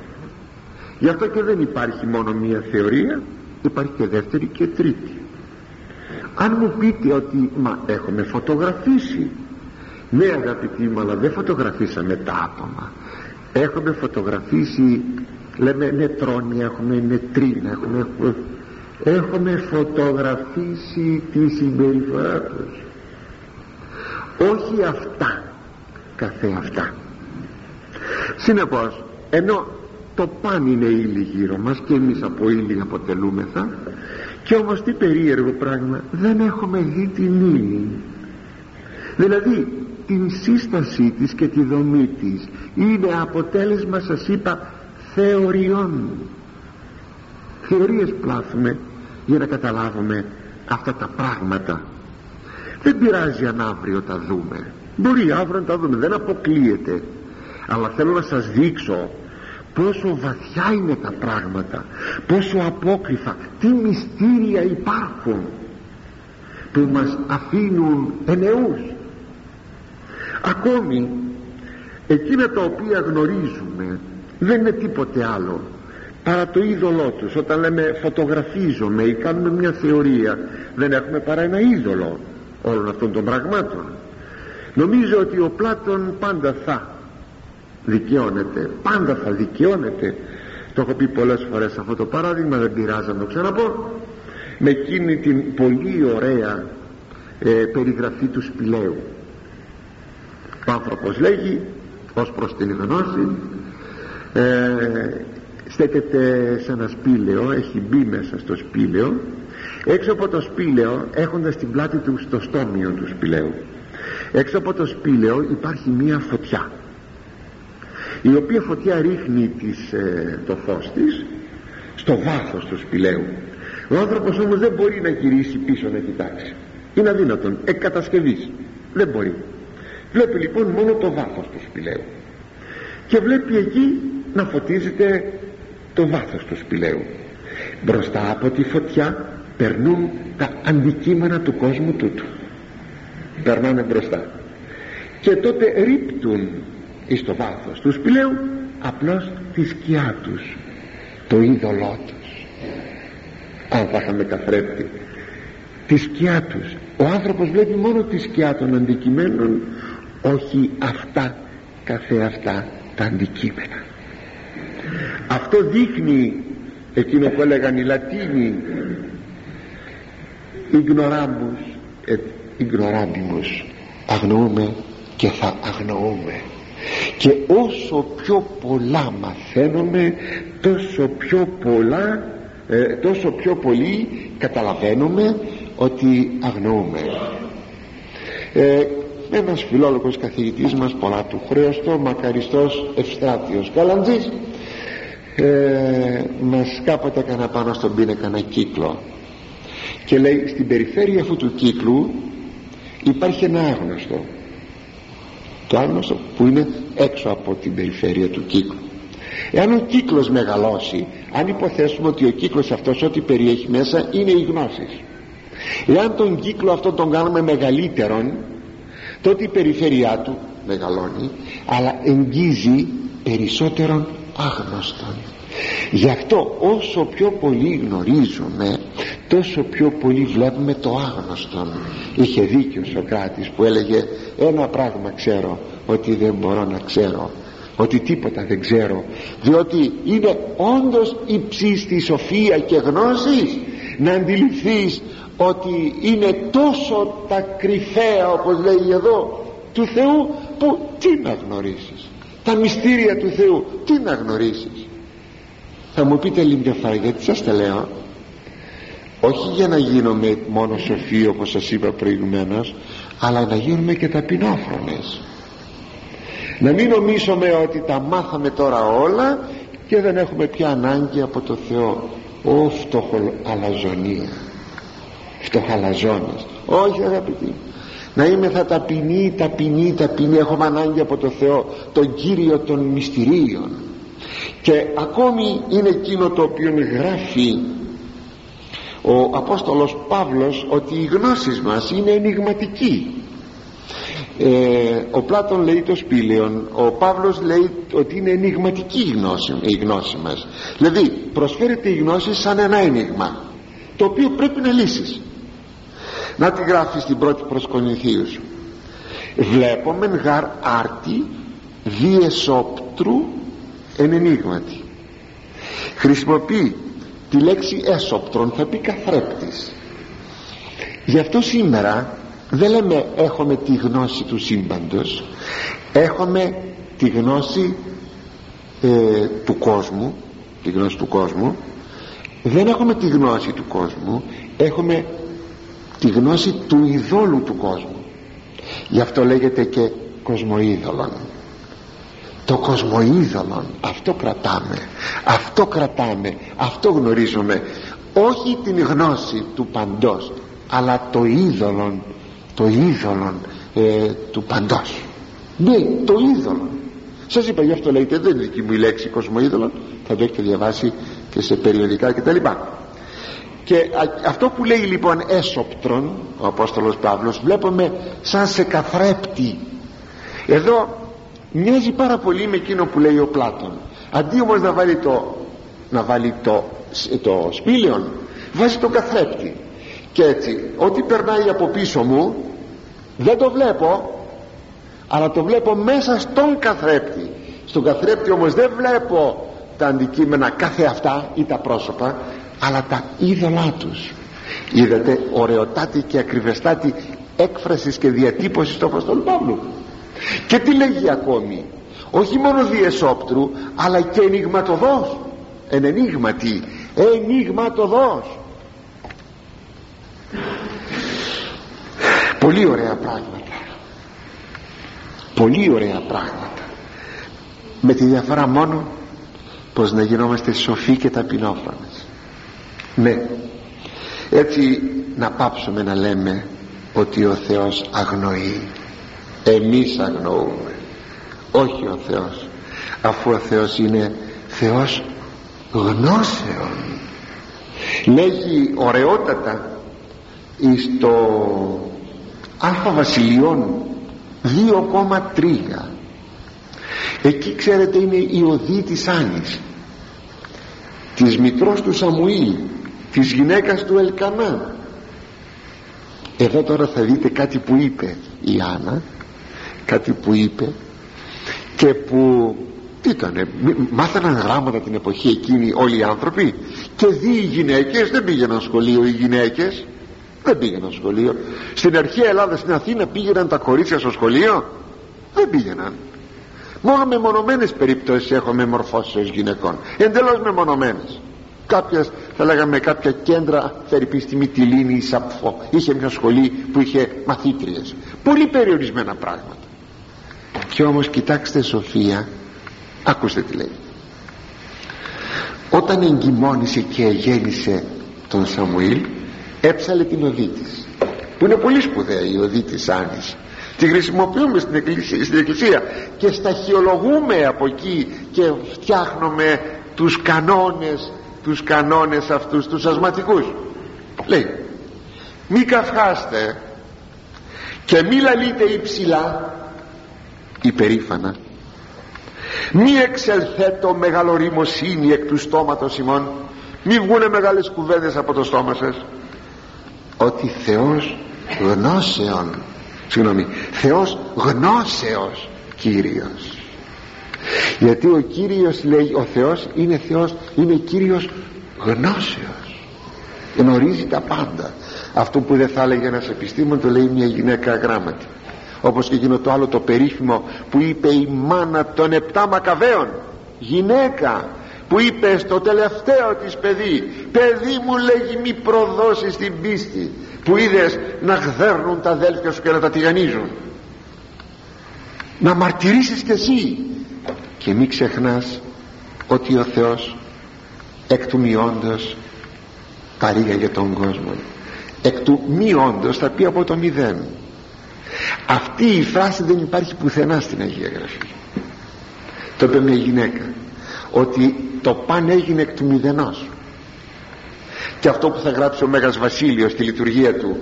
Γι' αυτό και δεν υπάρχει μόνο μια θεωρία υπάρχει και δεύτερη και τρίτη. Αν μου πείτε ότι μα έχουμε φωτογραφίσει. Ναι αγαπητοί μου αλλά δεν φωτογραφίσαμε τα άτομα. Έχουμε φωτογραφίσει λέμε νετρόνια έχουμε νετρίνα έχουμε, έχουμε φωτογραφίσει τη συμπεριφορά τους. Όχι αυτά καθε αυτά. Συνεπώς ενώ το παν είναι ύλη γύρω μας και εμείς από ύλη αποτελούμεθα. Και όμως τι περίεργο πράγμα δεν έχουμε δει την ύλη. Δηλαδή την σύστασή της και τη δομή της είναι αποτέλεσμα σας είπα θεωριών. Θεωρίες πλάθουμε για να καταλάβουμε αυτά τα πράγματα. Δεν πειράζει αν αύριο τα δούμε. Μπορεί αύριο να τα δούμε δεν αποκλείεται. Αλλά θέλω να σας δείξω πόσο βαθιά είναι τα πράγματα πόσο απόκριφα τι μυστήρια υπάρχουν που μας αφήνουν ενεούς. Ακόμη εκείνα τα οποία γνωρίζουμε δεν είναι τίποτε άλλο παρά το είδωλό τους. Όταν λέμε φωτογραφίζομαι ή κάνουμε μια θεωρία δεν έχουμε παρά ένα είδωλο όλων αυτών των πραγμάτων. Νομίζω ότι ο Πλάτων πάντα θα δικαιώνεται. Πάντα θα δικαιώνεται. Το έχω πει πολλές φορές αυτό το παράδειγμα δεν πειράζει να το ξαναπώ. Με εκείνη την πολύ ωραία ε, περιγραφή του σπηλαίου. Ο άνθρωπος λέγει ως προς την γνώση ε, στέκεται σε ένα σπήλαιο έχει μπει μέσα στο σπήλαιο. Έξω από το σπήλαιο έχοντας την πλάτη του στο στόμιο του σπηλαίου. Έξω από το σπήλαιο υπάρχει μία φωτιά η οποία φωτιά ρίχνει της, ε, το φως της στο βάθος του σπηλαίου. Ο άνθρωπος όμως δεν μπορεί να γυρίσει πίσω να κοιτάξει. Είναι αδύνατον εκ κατασκευής δεν μπορεί. Βλέπει λοιπόν μόνο το βάθος του σπηλαίου. Και βλέπει εκεί να φωτίζεται το βάθος του σπηλαίου. Μπροστά από τη φωτιά περνούν τα αντικείμενα του κόσμου τούτου. Περνάνε μπροστά. Και τότε ρίπτουν εις το βάθος τους σπηλαίου απλώς τη σκιά τους το είδωλό τους. Αν θα είχαμε καθρέπτη τη σκιά τους. Ο άνθρωπος βλέπει μόνο τη σκιά των αντικειμένων όχι αυτά καθεαυτά τα αντικείμενα. Αυτό δείχνει εκείνο που έλεγαν οι Λατίνοι ignoramus et ignorabimus αγνοούμε και θα αγνοούμε και όσο πιο πολλά μαθαίνουμε τόσο πιο πολλά ε, τόσο πιο πολύ καταλαβαίνουμε ότι αγνοούμε. Ε, ένας φιλόλογος καθηγητής μας πολλά του χρέωστο μακαριστός Ευστράτιος Καλαντζής ε, μας κάποτε έκανα πάνω στον πίνακα ένα κύκλο. Και λέει στην περιφέρεια αυτού του κύκλου υπάρχει ένα άγνωστο το άγνωστο που είναι έξω από την περιφέρεια του κύκλου. Εάν ο κύκλος μεγαλώσει αν υποθέσουμε ότι ο κύκλος αυτός ό,τι περιέχει μέσα είναι οι γνώσεις. Εάν τον κύκλο αυτό τον κάνουμε μεγαλύτερον τότε η περιφέρειά του μεγαλώνει αλλά εγγίζει περισσότερον άγνωστον γι' αυτό όσο πιο πολύ γνωρίζουμε τόσο πιο πολύ βλέπουμε το άγνωστο είχε δίκιο ο Σοκράτης που έλεγε ένα πράγμα ξέρω ότι δεν μπορώ να ξέρω ότι τίποτα δεν ξέρω διότι είναι όντως υψίστη σοφία και γνώσης να αντιληφθείς ότι είναι τόσο τα κρυφαία όπως λέει εδώ του Θεού που τι να γνωρίσεις. Τα μυστήρια του Θεού τι να γνωρίσεις θα μου πείτε λίγο φορά γιατί σας τα λέω. Όχι για να γίνομαι μόνο σοφοί όπως σας είπα προηγουμένως αλλά να γίνουμε και ταπεινόφρονες. Να μην νομίζουμε ότι τα μάθαμε τώρα όλα και δεν έχουμε πια ανάγκη από το Θεό. Ο φτωχοαλαζονία φτωχαλαζόνες όχι αγαπητοί. Να είμαι θα ταπεινή, ταπεινή, ταπεινή. Έχουμε ανάγκη από το Θεό τον Κύριο των μυστηρίων και ακόμη είναι εκείνο το οποίο γράφει ο Απόστολος Παύλος ότι οι γνώσεις μας είναι ενηγματικοί. Ε, ο Πλάτων λέει το σπήλαιον ο Παύλος λέει ότι είναι ενηγματική η γνώση, η γνώση μας. Δηλαδή προσφέρεται η γνώση σαν ένα ένιγμα το οποίο πρέπει να λύσεις. Να τη γράφεις στην πρώτη προς Κονηθίους. Βλέπομεν γαρ άρτη διεσόπτρου εν ενίγματι χρησιμοποιεί τη λέξη έσοπτρον θα πει καθρέπτης. Γι' αυτό σήμερα δεν λέμε έχουμε τη γνώση του σύμπαντος έχουμε τη γνώση ε, του κόσμου τη γνώση του κόσμου. Δεν έχουμε τη γνώση του κόσμου έχουμε τη γνώση του ειδόλου του κόσμου γι' αυτό λέγεται και κοσμοείδωλον το κοσμοείδωλον αυτό κρατάμε. Αυτό κρατάμε. Αυτό γνωρίζουμε. Όχι την γνώση του παντός αλλά το είδωλον το είδωλον ε, του παντός. Ναι το είδωλον. Σας είπα γι' αυτό λέγεται δεν είναι δική μου η λέξη κοσμοείδωλον θα το έχετε διαβάσει και σε περιοδικά κτλ και αυτό που λέει λοιπόν έσοπτρον ο Απόστολος Παύλος βλέπουμε σαν σε καθρέπτη. Εδώ μοιάζει πάρα πολύ με εκείνο που λέει ο Πλάτων. Αντί όμως να βάλει το να βάλει το, το σπήλαιον βάζει το καθρέπτη. Και έτσι ό,τι περνάει από πίσω μου δεν το βλέπω αλλά το βλέπω μέσα στον καθρέπτη. Στον καθρέπτη όμως δεν βλέπω τα αντικείμενα κάθε αυτά ή τα πρόσωπα αλλά τα είδωλά τους. Είδατε ωραιοτάτη και ακριβεστάτη έκφρασης και διατύπωσης του Αποστόλου Παύλου και τι λέγει ακόμη όχι μόνο διεσόπτρου αλλά και ενηγματοδός. Εν ενίγματι ενηγματοδός. Πολύ ωραία πράγματα. Πολύ ωραία πράγματα. Με τη διαφορά μόνο πως να γινόμαστε σοφοί και ταπεινόφρονες. Ναι. Έτσι να πάψουμε να λέμε ότι ο Θεός αγνοεί εμείς αγνοούμε. Όχι ο Θεός. Αφού ο Θεός είναι Θεός γνώσεων. Λέγει ωραιότατα εις το Α Βασιλειών 2,3 εκεί ξέρετε είναι η οδή της Άνης της μητρός του Σαμουήλ της γυναίκας του Ελκανά. Εδώ τώρα θα δείτε κάτι που είπε η Άννα κάτι που είπε και που τι ήτανε μάθαναν γράμματα την εποχή εκείνη όλοι οι άνθρωποι και δει οι γυναίκες δεν πήγαιναν σχολείο οι γυναίκες δεν πήγαιναν σχολείο. Στην αρχαία Ελλάδα στην Αθήνα πήγαιναν τα κορίτσια στο σχολείο δεν πήγαιναν. Μόνο με μονομένες περιπτώσεις έχουμε μορφώσεις γυναικών εντελώς με μονομένες κάποιες θα λέγαμε κάποια κέντρα θερυπιστήμη τη Λίνη η Σαπφό είχε μια σχολή που είχε μαθήτριες. Πολύ περιορισμένα πράγματα και όμως κοιτάξτε Σοφία ακούστε τι λέει. Όταν εγκυμόνησε και γέννησε τον Σαμουήλ έψαλε την οδή της που είναι πολύ σπουδαία η οδή της Άνης τη χρησιμοποιούμε στην εκκλησία, στην εκκλησία και σταχυολογούμε από εκεί και φτιάχνουμε τους κανόνες τους κανόνες αυτούς τους ασματικούς. Λέει μη καυχάστε και μη λαλείτε υψηλά υπερήφανα. Μη εξελθέτω μεγαλοριμοσύνη εκ του στόματος ημών μη βγούνε μεγάλες κουβέντες από το στόμα σας. Ότι Θεός γνώσεων συγγνώμη Θεός γνώσεως Κύριος. Γιατί ο Κύριος λέει ο Θεός είναι Θεός είναι Κύριος γνώσεως. Γνωρίζει τα πάντα. Αυτό που δεν θα έλεγε ένας επιστήμον το λέει μια γυναίκα γράμματη όπως και εκείνο το άλλο το περίφημο που είπε η μάνα των επτά μακαβαίων γυναίκα που είπε στο τελευταίο της παιδί παιδί μου λέγει μη προδώσεις την πίστη που είδες να γδέρνουν τα αδέλφια σου και να τα τηγανίζουν να μαρτυρήσεις κι εσύ. Και μην ξεχνάς ότι ο Θεός εκ του μειόντος παρήγαγε τον κόσμο. Εκ του μειόντος θα πει από το μηδέν αυτή η φράση δεν υπάρχει πουθενά στην Αγία Γραφή. Το είπε μια γυναίκα ότι το παν έγινε εκ του μηδενός. Και αυτό που θα γράψει ο Μέγας Βασίλειος στη λειτουργία του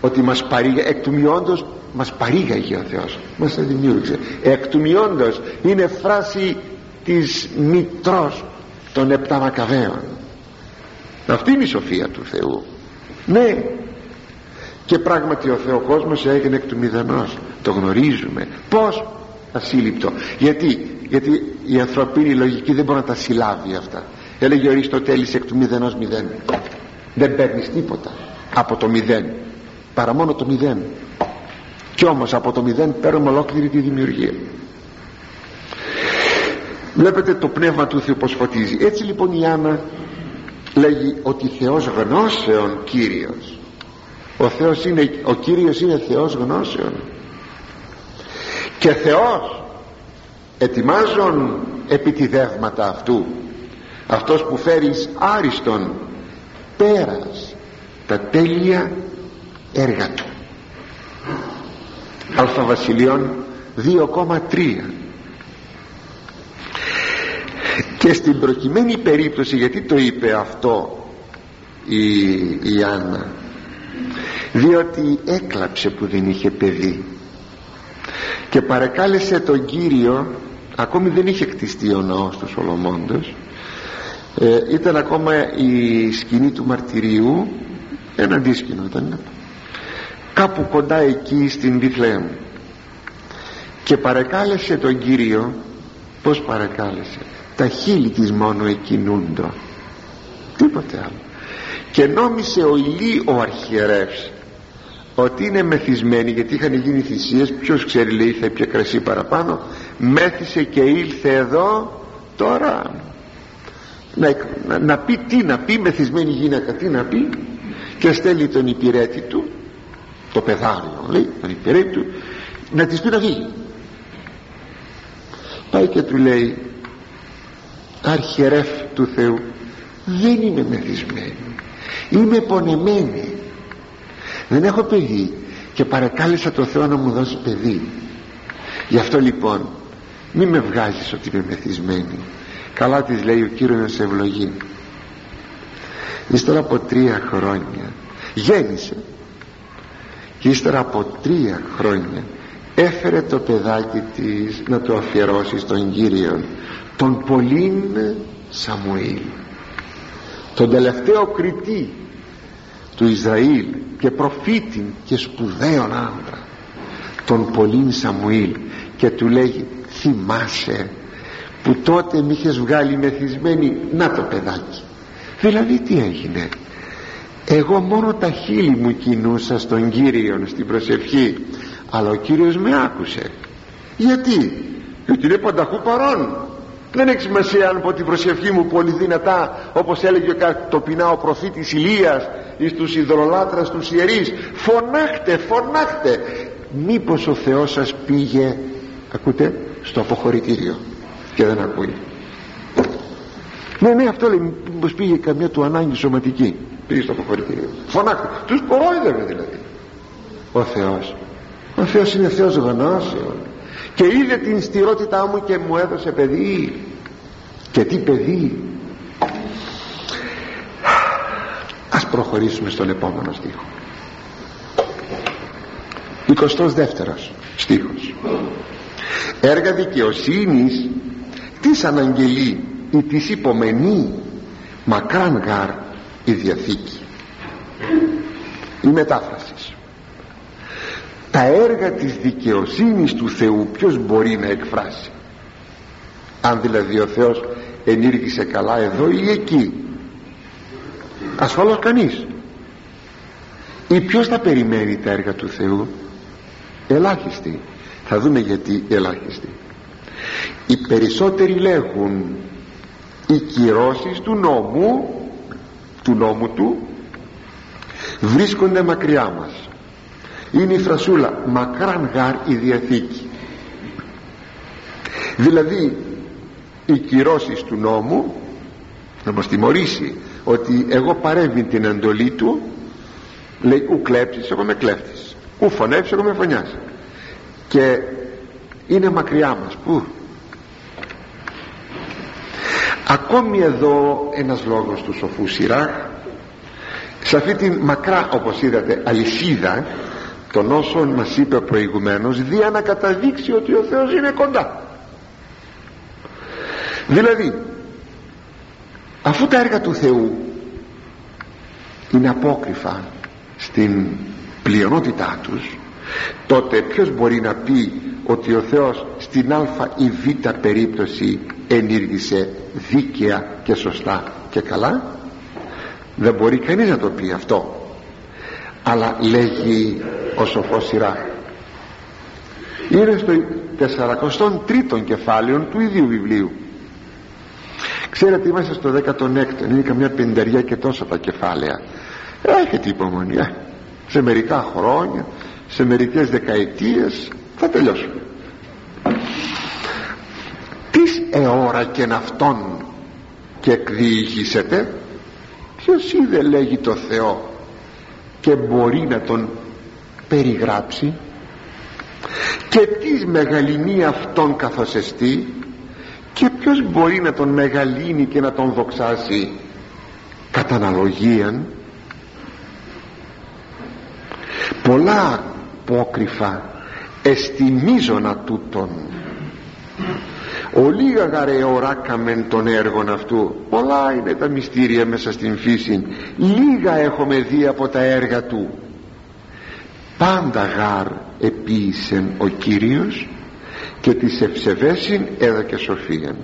ότι μας παρήγα, εκ του μειόντος μας παρήγαγε ο Θεός μας δημιούργησε. Εκ του μειόντος είναι φράση της μητρός των επτά μακαβαίων αυτή είναι η σοφία του Θεού. Ναι και πράγματι ο Θεοκόσμος έγινε εκ του μηδενός. Το γνωρίζουμε. Πως ασύλληπτο. Γιατί, γιατί η ανθρωπίνη λογική δεν μπορεί να τα συλλάβει αυτά. Έλεγε ο Αριστοτέλης εκ του μηδενός μηδέν. Δεν παίρνεις τίποτα από το μηδέν παρά μόνο το μηδέν. Κι όμως από το μηδέν παίρνουμε ολόκληρη τη δημιουργία. Βλέπετε το πνεύμα του Θεού πως φωτίζει. Έτσι λοιπόν η Άννα λέγει ότι Θεός γνώσεων Κύριος ο Θεός είναι ο Κύριος είναι Θεός γνώσεων. Και Θεός ετοιμάζουν επιτιδεύματα αυτού. Αυτός που φέρεις άριστον πέρας τα τέλεια έργα του. Αλφα Βασιλείων 2,3 και στην προκειμένη περίπτωση γιατί το είπε αυτό η, η Άννα διότι έκλαψε που δεν είχε παιδί. Και παρεκάλεσε τον Κύριο ακόμη δεν είχε κτιστεί ο ναός του Σολομώντος ε, ήταν ακόμα η σκηνή του μαρτυρίου ένα αντίσκηνο ήταν. Κάπου κοντά εκεί στην Βιθλέμ και παρεκάλεσε τον Κύριο πως παρεκάλεσε τα χείλη της μόνο εκκινούντο. Τίποτε άλλο. Και νόμισε ο Ηλί ο αρχιερεύς ότι είναι μεθυσμένοι γιατί είχαν γίνει θυσίες ποιος ξέρει λέει θα ήπια κρασί παραπάνω μέθησε και ήλθε εδώ τώρα να, να, να, πει τι να πει μεθυσμένη γυναίκα τι να πει και στέλνει τον υπηρέτη του το πεδάριο λέει τον υπηρέτη του να της πει να φύγει πάει και του λέει αρχιερεύ του Θεού δεν είμαι μεθυσμένη είμαι πονεμένη δεν έχω παιδί και παρακάλεσα το Θεό να μου δώσει παιδί. Γι' αυτό λοιπόν μη με βγάζεις ότι είμαι μεθυσμένη. Καλά της λέει ο Κύριος σε ευλογή. Ύστερα από τρία χρόνια γέννησε και ύστερα από τρία χρόνια έφερε το παιδάκι της να το αφιερώσει στον Κύριο τον Πολύν Σαμουήλ. Τον τελευταίο κριτή του Ισραήλ και προφήτη και σπουδαίων άντρα τον Πολύν Σαμουήλ και του λέγει θυμάσαι που τότε μη είχες βγάλει μεθυσμένη να το παιδάκι δηλαδή τι έγινε; Εγώ μόνο τα χείλη μου κινούσα στον Κύριο στην προσευχή αλλά ο Κύριος με άκουσε. Γιατί; Γιατί είναι πανταχού παρόν. Δεν έχει σημασία αν πω την προσευχή μου πολύ δυνατά όπως έλεγε τοπινά ο προφήτης Ηλίας εις τους ιδρολάτρας τους ιερείς. Φωνάχτε φωνάχτε. Μήπως ο Θεός σας πήγε ακούτε στο αποχωρητήριο και δεν ακούει. Ναι ναι αυτό λέει. Μήπως πήγε καμιά του ανάγκη σωματική. Πήγε στο αποχωρητήριο. Φωνάχτε. Τους κορόιδευε δηλαδή. Ο Θεός. Ο Θεός είναι Θεός γνώσεων. Και είδε την στηρότητά μου και μου έδωσε παιδί. Και τι παιδί ας προχωρήσουμε στον επόμενο στίχο. 22 στίχος. Έργα δικαιοσύνης τι αναγγελεί ή της υπομενεί μακράν γάρ η Διαθήκη η μετάφραση. Τα έργα της δικαιοσύνης του Θεού ποιος μπορεί να εκφράσει. Αν δηλαδή ο Θεός ενήργησε καλά εδώ ή εκεί ασφαλώς κανείς. Ή ποιος θα περιμένει τα έργα του Θεού; Ελάχιστοι. Θα δούμε γιατί ελάχιστοι. Οι περισσότεροι λέγουν οι κυρώσεις του νόμου του νόμου του βρίσκονται μακριά μας. Είναι η φρασούλα μακράν γάρ η Διαθήκη δηλαδή οι κυρώσεις του νόμου να μας τιμωρήσει ότι εγώ παρέμβει την εντολή του λέει ου κλέψεις εγώ με κλέφτης. Ου φωνεύεις εγώ με φωνιάς και είναι μακριά μας που ακόμη εδώ ένας λόγος του σοφού Σιράχ σε αυτή την μακρά όπως είδατε αλυσίδα των όσων μας είπε προηγουμένως δια να καταδείξει ότι ο Θεός είναι κοντά. Δηλαδή αφού τα έργα του Θεού είναι απόκριφα στην πλειονότητά τους τότε ποιος μπορεί να πει ότι ο Θεός στην α ή β περίπτωση ενήργησε δίκαια και σωστά και καλά; Δεν μπορεί κανείς να το πει αυτό. Αλλά λέγει ο σοφός σειρά. Είναι στο 43ο κεφάλαιο του ίδιου βιβλίου ξέρετε είμαστε στο 16ο είναι καμιά πενταριά και τόσα τα κεφάλαια έχετε υπομονή ε. σε μερικά χρόνια σε μερικές δεκαετίες θα τελειώσουμε τις εώρακεν αυτόν και εκδιηγήσετε ποιος είδε λέγει το Θεό και μπορεί να τον περιγράψει; Και τις μεγαλυνεί αυτόν καθώς εστί; Και ποιος μπορεί να τον μεγαλύνει και να τον δοξάσει; Κατά αναλογίαν πολλά απόκριφα εστιμίζωνα τούτον. Ο λίγα γαρε οράκαμεν των έργων αυτού. Πολλά είναι τα μυστήρια μέσα στην φύση. Λίγα έχουμε δει από τα έργα του. Πάντα γάρ επίησεν ο Κύριος και της ευσεβέσιν έδωκε σοφίαν.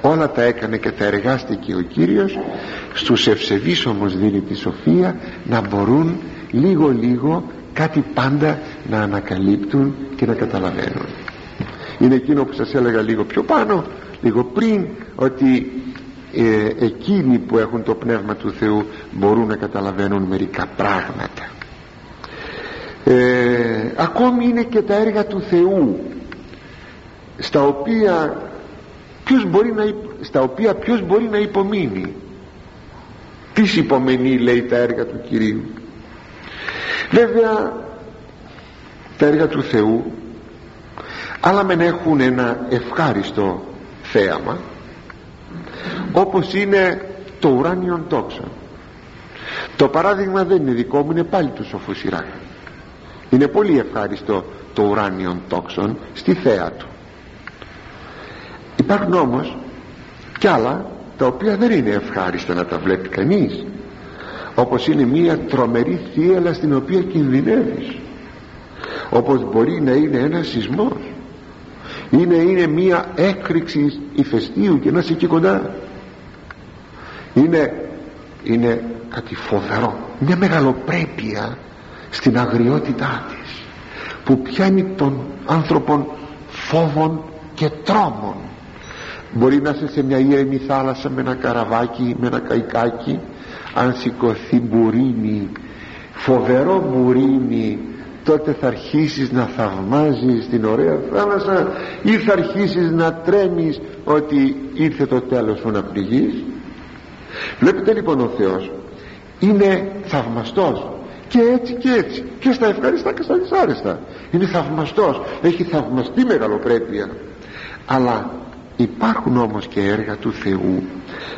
Όλα τα έκανε και τα εργάστηκε ο Κύριος. Στους ευσεβείς όμως δίνει τη σοφία να μπορούν λίγο λίγο κάτι πάντα να ανακαλύπτουν και να καταλαβαίνουν. Είναι εκείνο που σας έλεγα λίγο πιο πάνω λίγο πριν ότι ε, εκείνοι που έχουν το Πνεύμα του Θεού μπορούν να καταλαβαίνουν μερικά πράγματα. Ε, ακόμη είναι και τα έργα του Θεού στα οποία ποιος μπορεί να, στα οποία ποιος μπορεί να υπομείνει. Τις υπομενεί λέει τα έργα του Κυρίου. Βέβαια τα έργα του Θεού αλλά μεν έχουν ένα ευχάριστο θέαμα όπως είναι το ουράνιον τόξο το παράδειγμα δεν είναι δικό μου είναι πάλι του σοφού είναι πολύ ευχάριστο το ουράνιον τόξον στη θέα του υπάρχουν όμως κι άλλα τα οποία δεν είναι ευχάριστα να τα βλέπει κανείς όπως είναι μια τρομερή θύελα στην οποία κινδυνεύεις όπως μπορεί να είναι ένας σεισμός είναι, είναι μια έκρηξη ηφαιστείου και να είσαι εκεί κοντά. Είναι, είναι κάτι φοβερό μια μεγαλοπρέπεια στην αγριότητά της που πιάνει τον άνθρωπον φόβων και τρόμων μπορεί να είσαι σε μια ήρεμη θάλασσα με ένα καραβάκι με ένα καϊκάκι. Αν σηκωθεί μπουρίνι φοβερό μπουρίνι τότε θα αρχίσεις να θαυμάζεις την ωραία θάλασσα ή θα αρχίσεις να τρέμεις ότι ήρθε το τέλος σου να πληγείς βλέπετε λοιπόν ο Θεός είναι θαυμαστός. Και έτσι και έτσι. Και στα ευχαριστά και στα δυσάρεστα. Είναι θαυμαστός. Έχει θαυμαστεί μεγαλοπρέπεια. Αλλά υπάρχουν όμως και έργα του Θεού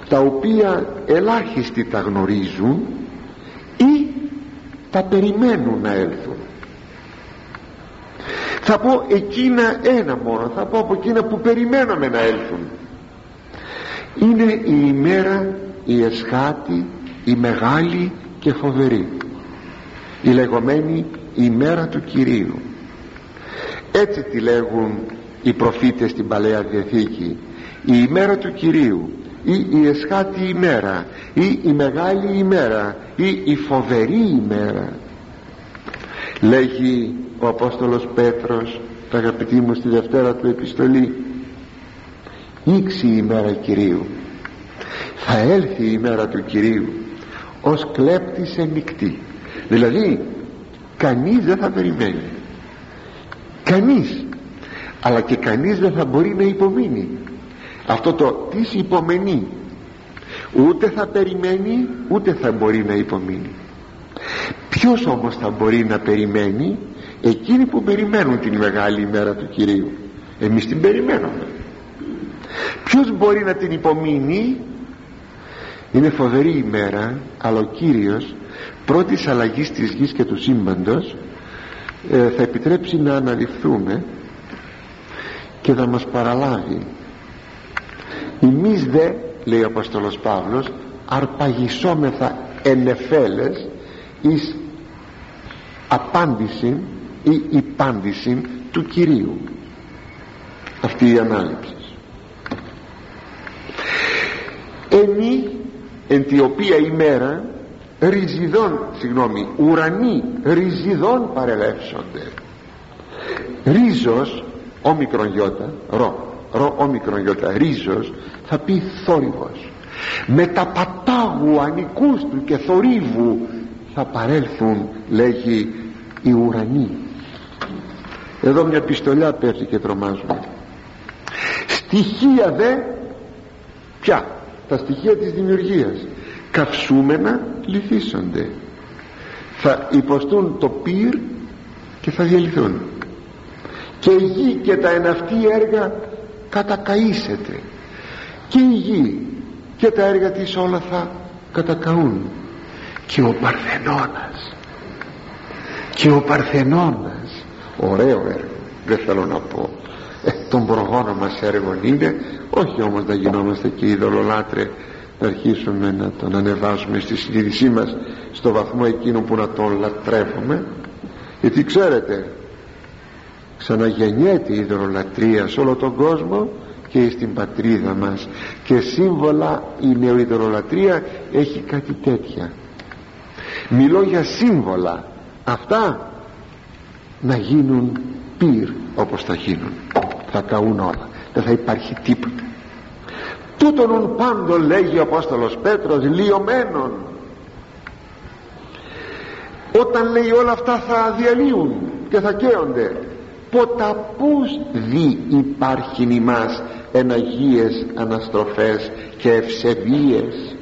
τα οποία ελάχιστοι τα γνωρίζουν ή τα περιμένουν να έλθουν. Θα πω εκείνα ένα μόνο θα πω από εκείνα που περιμέναμε να έλθουν. Είναι η ημέρα η εσχάτη η μεγάλη και φοβερή η λεγόμενη ημέρα του Κυρίου. Έτσι τη λέγουν οι προφήτες στην Παλαιά Διαθήκη. Η ημέρα του Κυρίου ή η εσχάτη ημέρα ή η μεγάλη ημέρα ή η φοβερή ημέρα. Λέγει ο Απόστολος Πέτρος τα αγαπητοί μου στη Δευτέρα του επιστολή. Ήξει η ημέρα Κυρίου. Θα έλθει η ημέρα του Κυρίου ως κλέπτης νυχτή δηλαδή κανείς δεν θα περιμένει. Κανείς αλλά και κανείς δεν θα μπορεί να υπομείνει. Αυτό το της υπομενεί ούτε θα περιμένει ούτε θα μπορεί να υπομείνει. Ποιος όμως θα μπορεί να περιμένει εκείνοι που περιμένουν την μεγάλη ημέρα του Κυρίου; Εμείς την περιμένουμε. Ποιος μπορεί να την υπομείνει; Είναι φοβερή ημέρα αλλά ο Κύριος πρώτης αλλαγής της γης και του σύμπαντος ε, θα επιτρέψει να αναλυφθούμε και θα μας παραλάβει. Εμείς δε λέει ο Απόστολος Παύλος αρπαγισόμεθα ενεφέλες εις απάντηση ή υπάντηση του Κυρίου. Αυτή η ανάληψη. Ενή εν τη οποία ημέρα ριζιδών συγγνώμη ουρανοί ριζιδών παρελεύσονται. Ρίζος όμικρον γιώτα ρο ρο όμικρον γιώτα ρίζος θα πει θόρυβος. Με τα πατάγου ανικούς του και θορύβου θα παρέλθουν λέγει οι ουρανοί εδώ μια πιστολιά πέφτει και τρομάζουμε. Στοιχεία δε πια τα στοιχεία της δημιουργίας. Καυσούμενα λυθίσονται. Θα υποστούν το πυρ και θα διαλυθούν και η γη και τα εναυτή έργα κατακαΐσεται και η γη και τα έργα της όλα θα κατακαούν. Και ο Παρθενώνας και ο Παρθενώνας ωραίο έργο δεν θέλω να πω. Ε, τον προγόνο μας έργο είναι όχι όμως να γινόμαστε και ειδωλολάτρε να αρχίσουμε να τον ανεβάζουμε στη συνείδησή μας στο βαθμό εκείνο που να τον λατρεύουμε. Γιατί ξέρετε ξαναγεννιέται η ιδωλολατρία σε όλο τον κόσμο και στην πατρίδα μας. Και σύμβολα η νεοειδωλολατρία έχει κάτι τέτοια. Μιλώ για σύμβολα. Αυτά να γίνουν πυρ όπως θα γίνουν. Θα καούν όλα. Δεν θα υπάρχει τίποτα. Τούτον πάντων λέγει ο Απόστολος Πέτρος λιωμένων όταν λέει όλα αυτά θα διαλύουν και θα καίονται ποταπούς δι υπάρχει ημάς εναγίες αναστροφές και ευσεβίες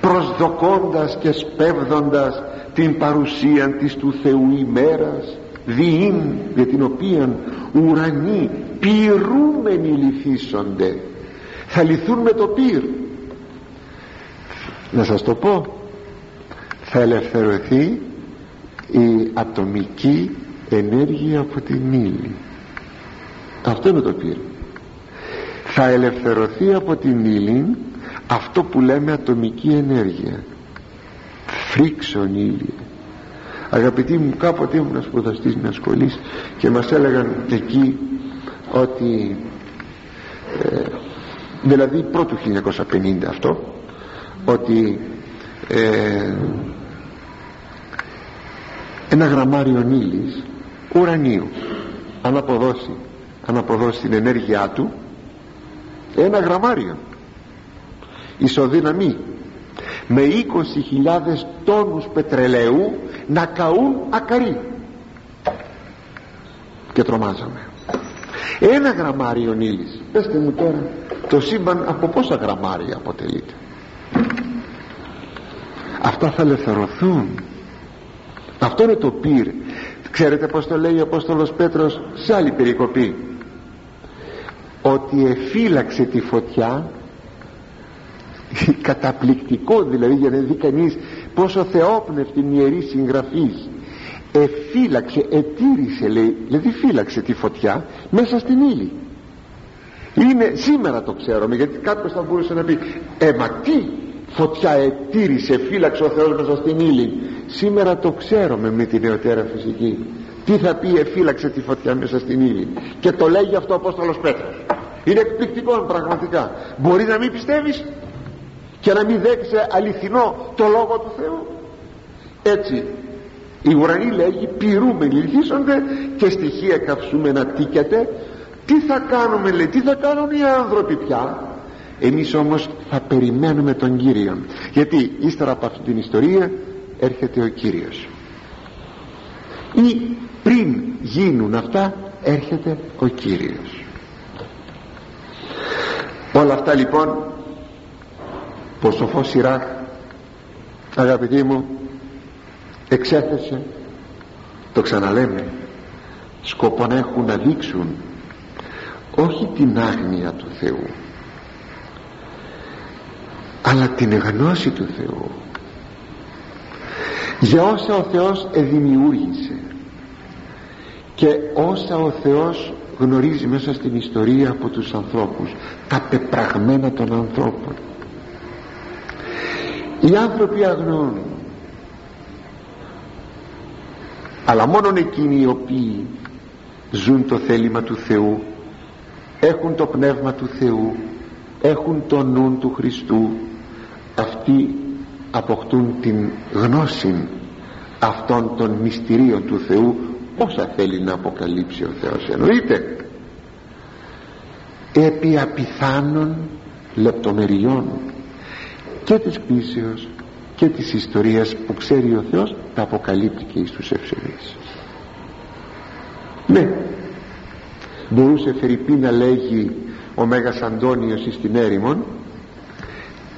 προσδοκώντας και σπέβδοντας την παρουσία της του Θεού ημέρας διήν για την οποία ουρανοί πυρούμενοι λυθίσονται. Θα λυθούν με το πυρ. Να σας το πω. Θα ελευθερωθεί η ατομική ενέργεια από την ύλη αυτό είναι το πυρ θα ελευθερωθεί από την ύλη αυτό που λέμε ατομική ενέργεια. Φρίξον ύλη αγαπητοί μου κάποτε ήμουν σπουδαστής μιας σχολής και μας έλεγαν εκεί ότι ε, δηλαδή πρώτου 1950 αυτό ότι ε, ένα γραμμάριο ύλης ουρανίου. Αν αποδώσει, αν αποδώσει την ενέργειά του ένα γραμμάριο. Ισοδυναμή με 20.000 τόνους πετρελαίου να καούν ακαρί και τρομάζαμε. Ένα γραμμάριο ύλης πέστε μου τώρα το σύμπαν από πόσα γραμμάρια αποτελείται. Αυτά θα ελευθερωθούν. Αυτό είναι το πυρ ξέρετε πως το λέει ο Απόστολος Πέτρος σε άλλη περικοπή. Ότι εφύλαξε τη φωτιά καταπληκτικό δηλαδή για να δει κανείς πόσο θεόπνευτη ιερή συγγραφής. Εφύλαξε, ετήρησε λέει δηλαδή φύλαξε τη φωτιά μέσα στην ύλη. Είναι σήμερα το ξέρουμε γιατί κάποιος θα μπορούσε να πει ε μα τι φωτιά ετήρησε φύλαξε ο Θεός μέσα στην ύλη. Σήμερα το ξέρουμε με την νεωτέρα φυσική. Τι θα πει εφύλαξε τη φωτιά μέσα στην ύλη. Και το λέγει αυτό ο Απόστολος Πέτρος. Είναι εκπληκτικό πραγματικά. Μπορεί να μην πιστεύεις και να μην δέξε αληθινό το Λόγο του Θεού. Έτσι οι ουρανοί λέγει πυρούμενοι λυθίσονται και στοιχεία καυσούμενα τίκεται. Τι θα κάνουμε λέει τι θα κάνουν οι άνθρωποι πια; Εμείς όμως θα περιμένουμε τον Κύριο γιατί ύστερα από αυτή την ιστορία έρχεται ο Κύριος. Ή πριν γίνουν αυτά έρχεται ο Κύριος. Όλα αυτά λοιπόν πως ο Σιράχ αγαπητοί μου εξέθεσε το ξαναλέμε σκοπό να έχουν να δείξουν όχι την άγνοια του Θεού αλλά την γνώση του Θεού. Για όσα ο Θεός εδημιούργησε και όσα ο Θεός γνωρίζει μέσα στην ιστορία από τους ανθρώπους τα πεπραγμένα των ανθρώπων. Οι άνθρωποι αγνοούν αλλά μόνο εκείνοι οι οποίοι ζουν το θέλημα του Θεού έχουν το πνεύμα του Θεού έχουν το νου του Χριστού αυτοί αποκτούν την γνώση αυτών των μυστηρίων του Θεού όσα θέλει να αποκαλύψει ο Θεός εννοείται. Επί απιθάνων λεπτομεριών και της κτήσεως και της ιστορίας που ξέρει ο Θεός τα αποκαλύπτει και εις τους ευσεβείς. Ναι μπορούσε Φερρυπή να λέγει ο Μέγας Αντώνιος εις την έρημον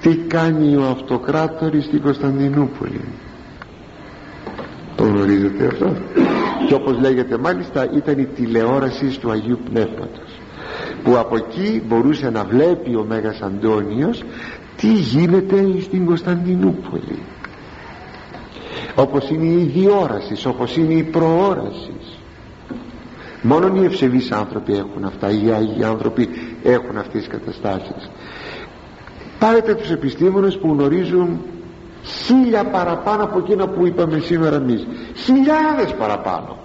τι κάνει ο αυτοκράτορης στην Κωνσταντινούπολη; Το γνωρίζετε αυτό; Και όπως λέγεται μάλιστα ήταν η τηλεόραση του Αγίου Πνεύματος που από εκεί μπορούσε να βλέπει ο Μέγας Αντώνιος τι γίνεται στην Κωνσταντινούπολη. Όπως είναι η διόρασης όπως είναι η προόρασης. Μόνο οι ευσεβείς άνθρωποι έχουν αυτά οι Άγιοι άνθρωποι έχουν αυτές τις καταστάσεις πάρετε τους επιστήμονες που γνωρίζουν χίλια παραπάνω από εκείνα που είπαμε σήμερα εμείς. Χιλιάδες παραπάνω.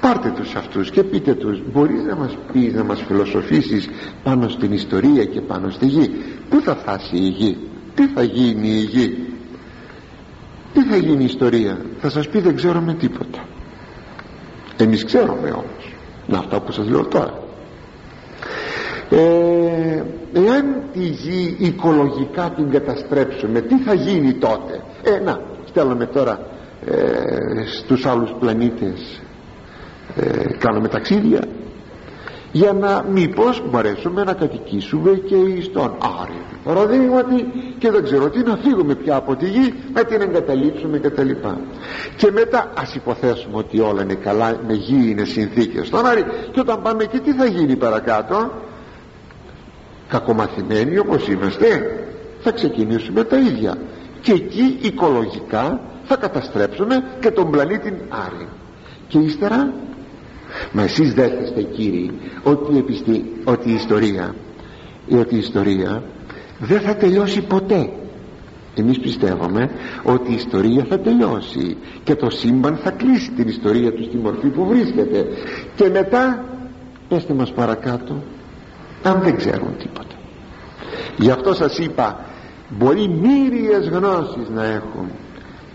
Πάρτε τους αυτούς και πείτε τους μπορείς να μας πεις να μας φιλοσοφήσεις πάνω στην ιστορία και πάνω στη γη; Πού θα φτάσει η γη; Τι θα γίνει η γη; Τι θα γίνει η ιστορία; Θα σας πει δεν ξέρω με τίποτα εμείς ξέρουμε όμως. Να αυτά που σας λέω τώρα ε, εάν τη γη οικολογικά την καταστρέψουμε τι θα γίνει τότε; Ε να στέλνουμε τώρα ε, στους άλλους πλανήτες ε, κάνουμε ταξίδια για να μήπως μπορέσουμε να κατοικήσουμε και στον Άρη παραδείγματι και δεν ξέρω τι να φύγουμε πια από τη γη να την εγκαταλείψουμε και τα λοιπά. Και μετά ας υποθέσουμε ότι όλα είναι καλά με γη είναι συνθήκες στον Άρη και όταν πάμε εκεί τι θα γίνει παρακάτω; Κακομαθημένοι όπως είμαστε θα ξεκινήσουμε τα ίδια. Και εκεί οικολογικά θα καταστρέψουμε και τον πλανήτη Άρη. Και ύστερα μα εσείς δέχεστε κύριοι ότι, επιστη... ότι η ιστορία ότι η ιστορία δεν θα τελειώσει ποτέ. Εμείς πιστεύουμε ότι η ιστορία θα τελειώσει και το σύμπαν θα κλείσει την ιστορία του στη μορφή που βρίσκεται. Και μετά πέστε μας παρακάτω αν δεν ξέρουν τίποτα. Γι' αυτό σας είπα μπορεί μύριες γνώσεις να έχουν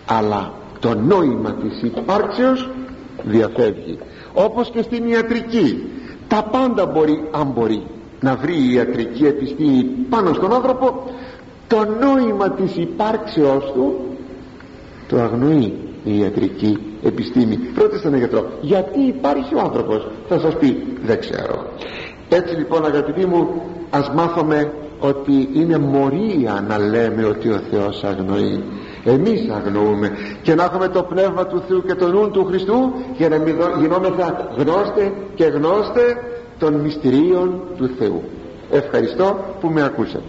αλλά το νόημα της υπάρξεως διαφεύγει. Όπως και στην ιατρική. Τα πάντα μπορεί αν μπορεί να βρει η ιατρική επιστήμη πάνω στον άνθρωπο το νόημα της υπάρξεώς του το αγνοεί η ιατρική επιστήμη. Πρώτα στον γιατρό γιατί υπάρχει ο άνθρωπος; Θα σας πει δεν ξέρω έτσι λοιπόν αγαπητοί μου ας μάθουμε ότι είναι μορία να λέμε ότι ο Θεός αγνοεί. Εμείς αγνοούμε. Και να έχουμε το πνεύμα του Θεού και το νου του Χριστού για να γινόμεθα γνώστες και γνώστες των μυστηρίων του Θεού. Ευχαριστώ που με ακούσατε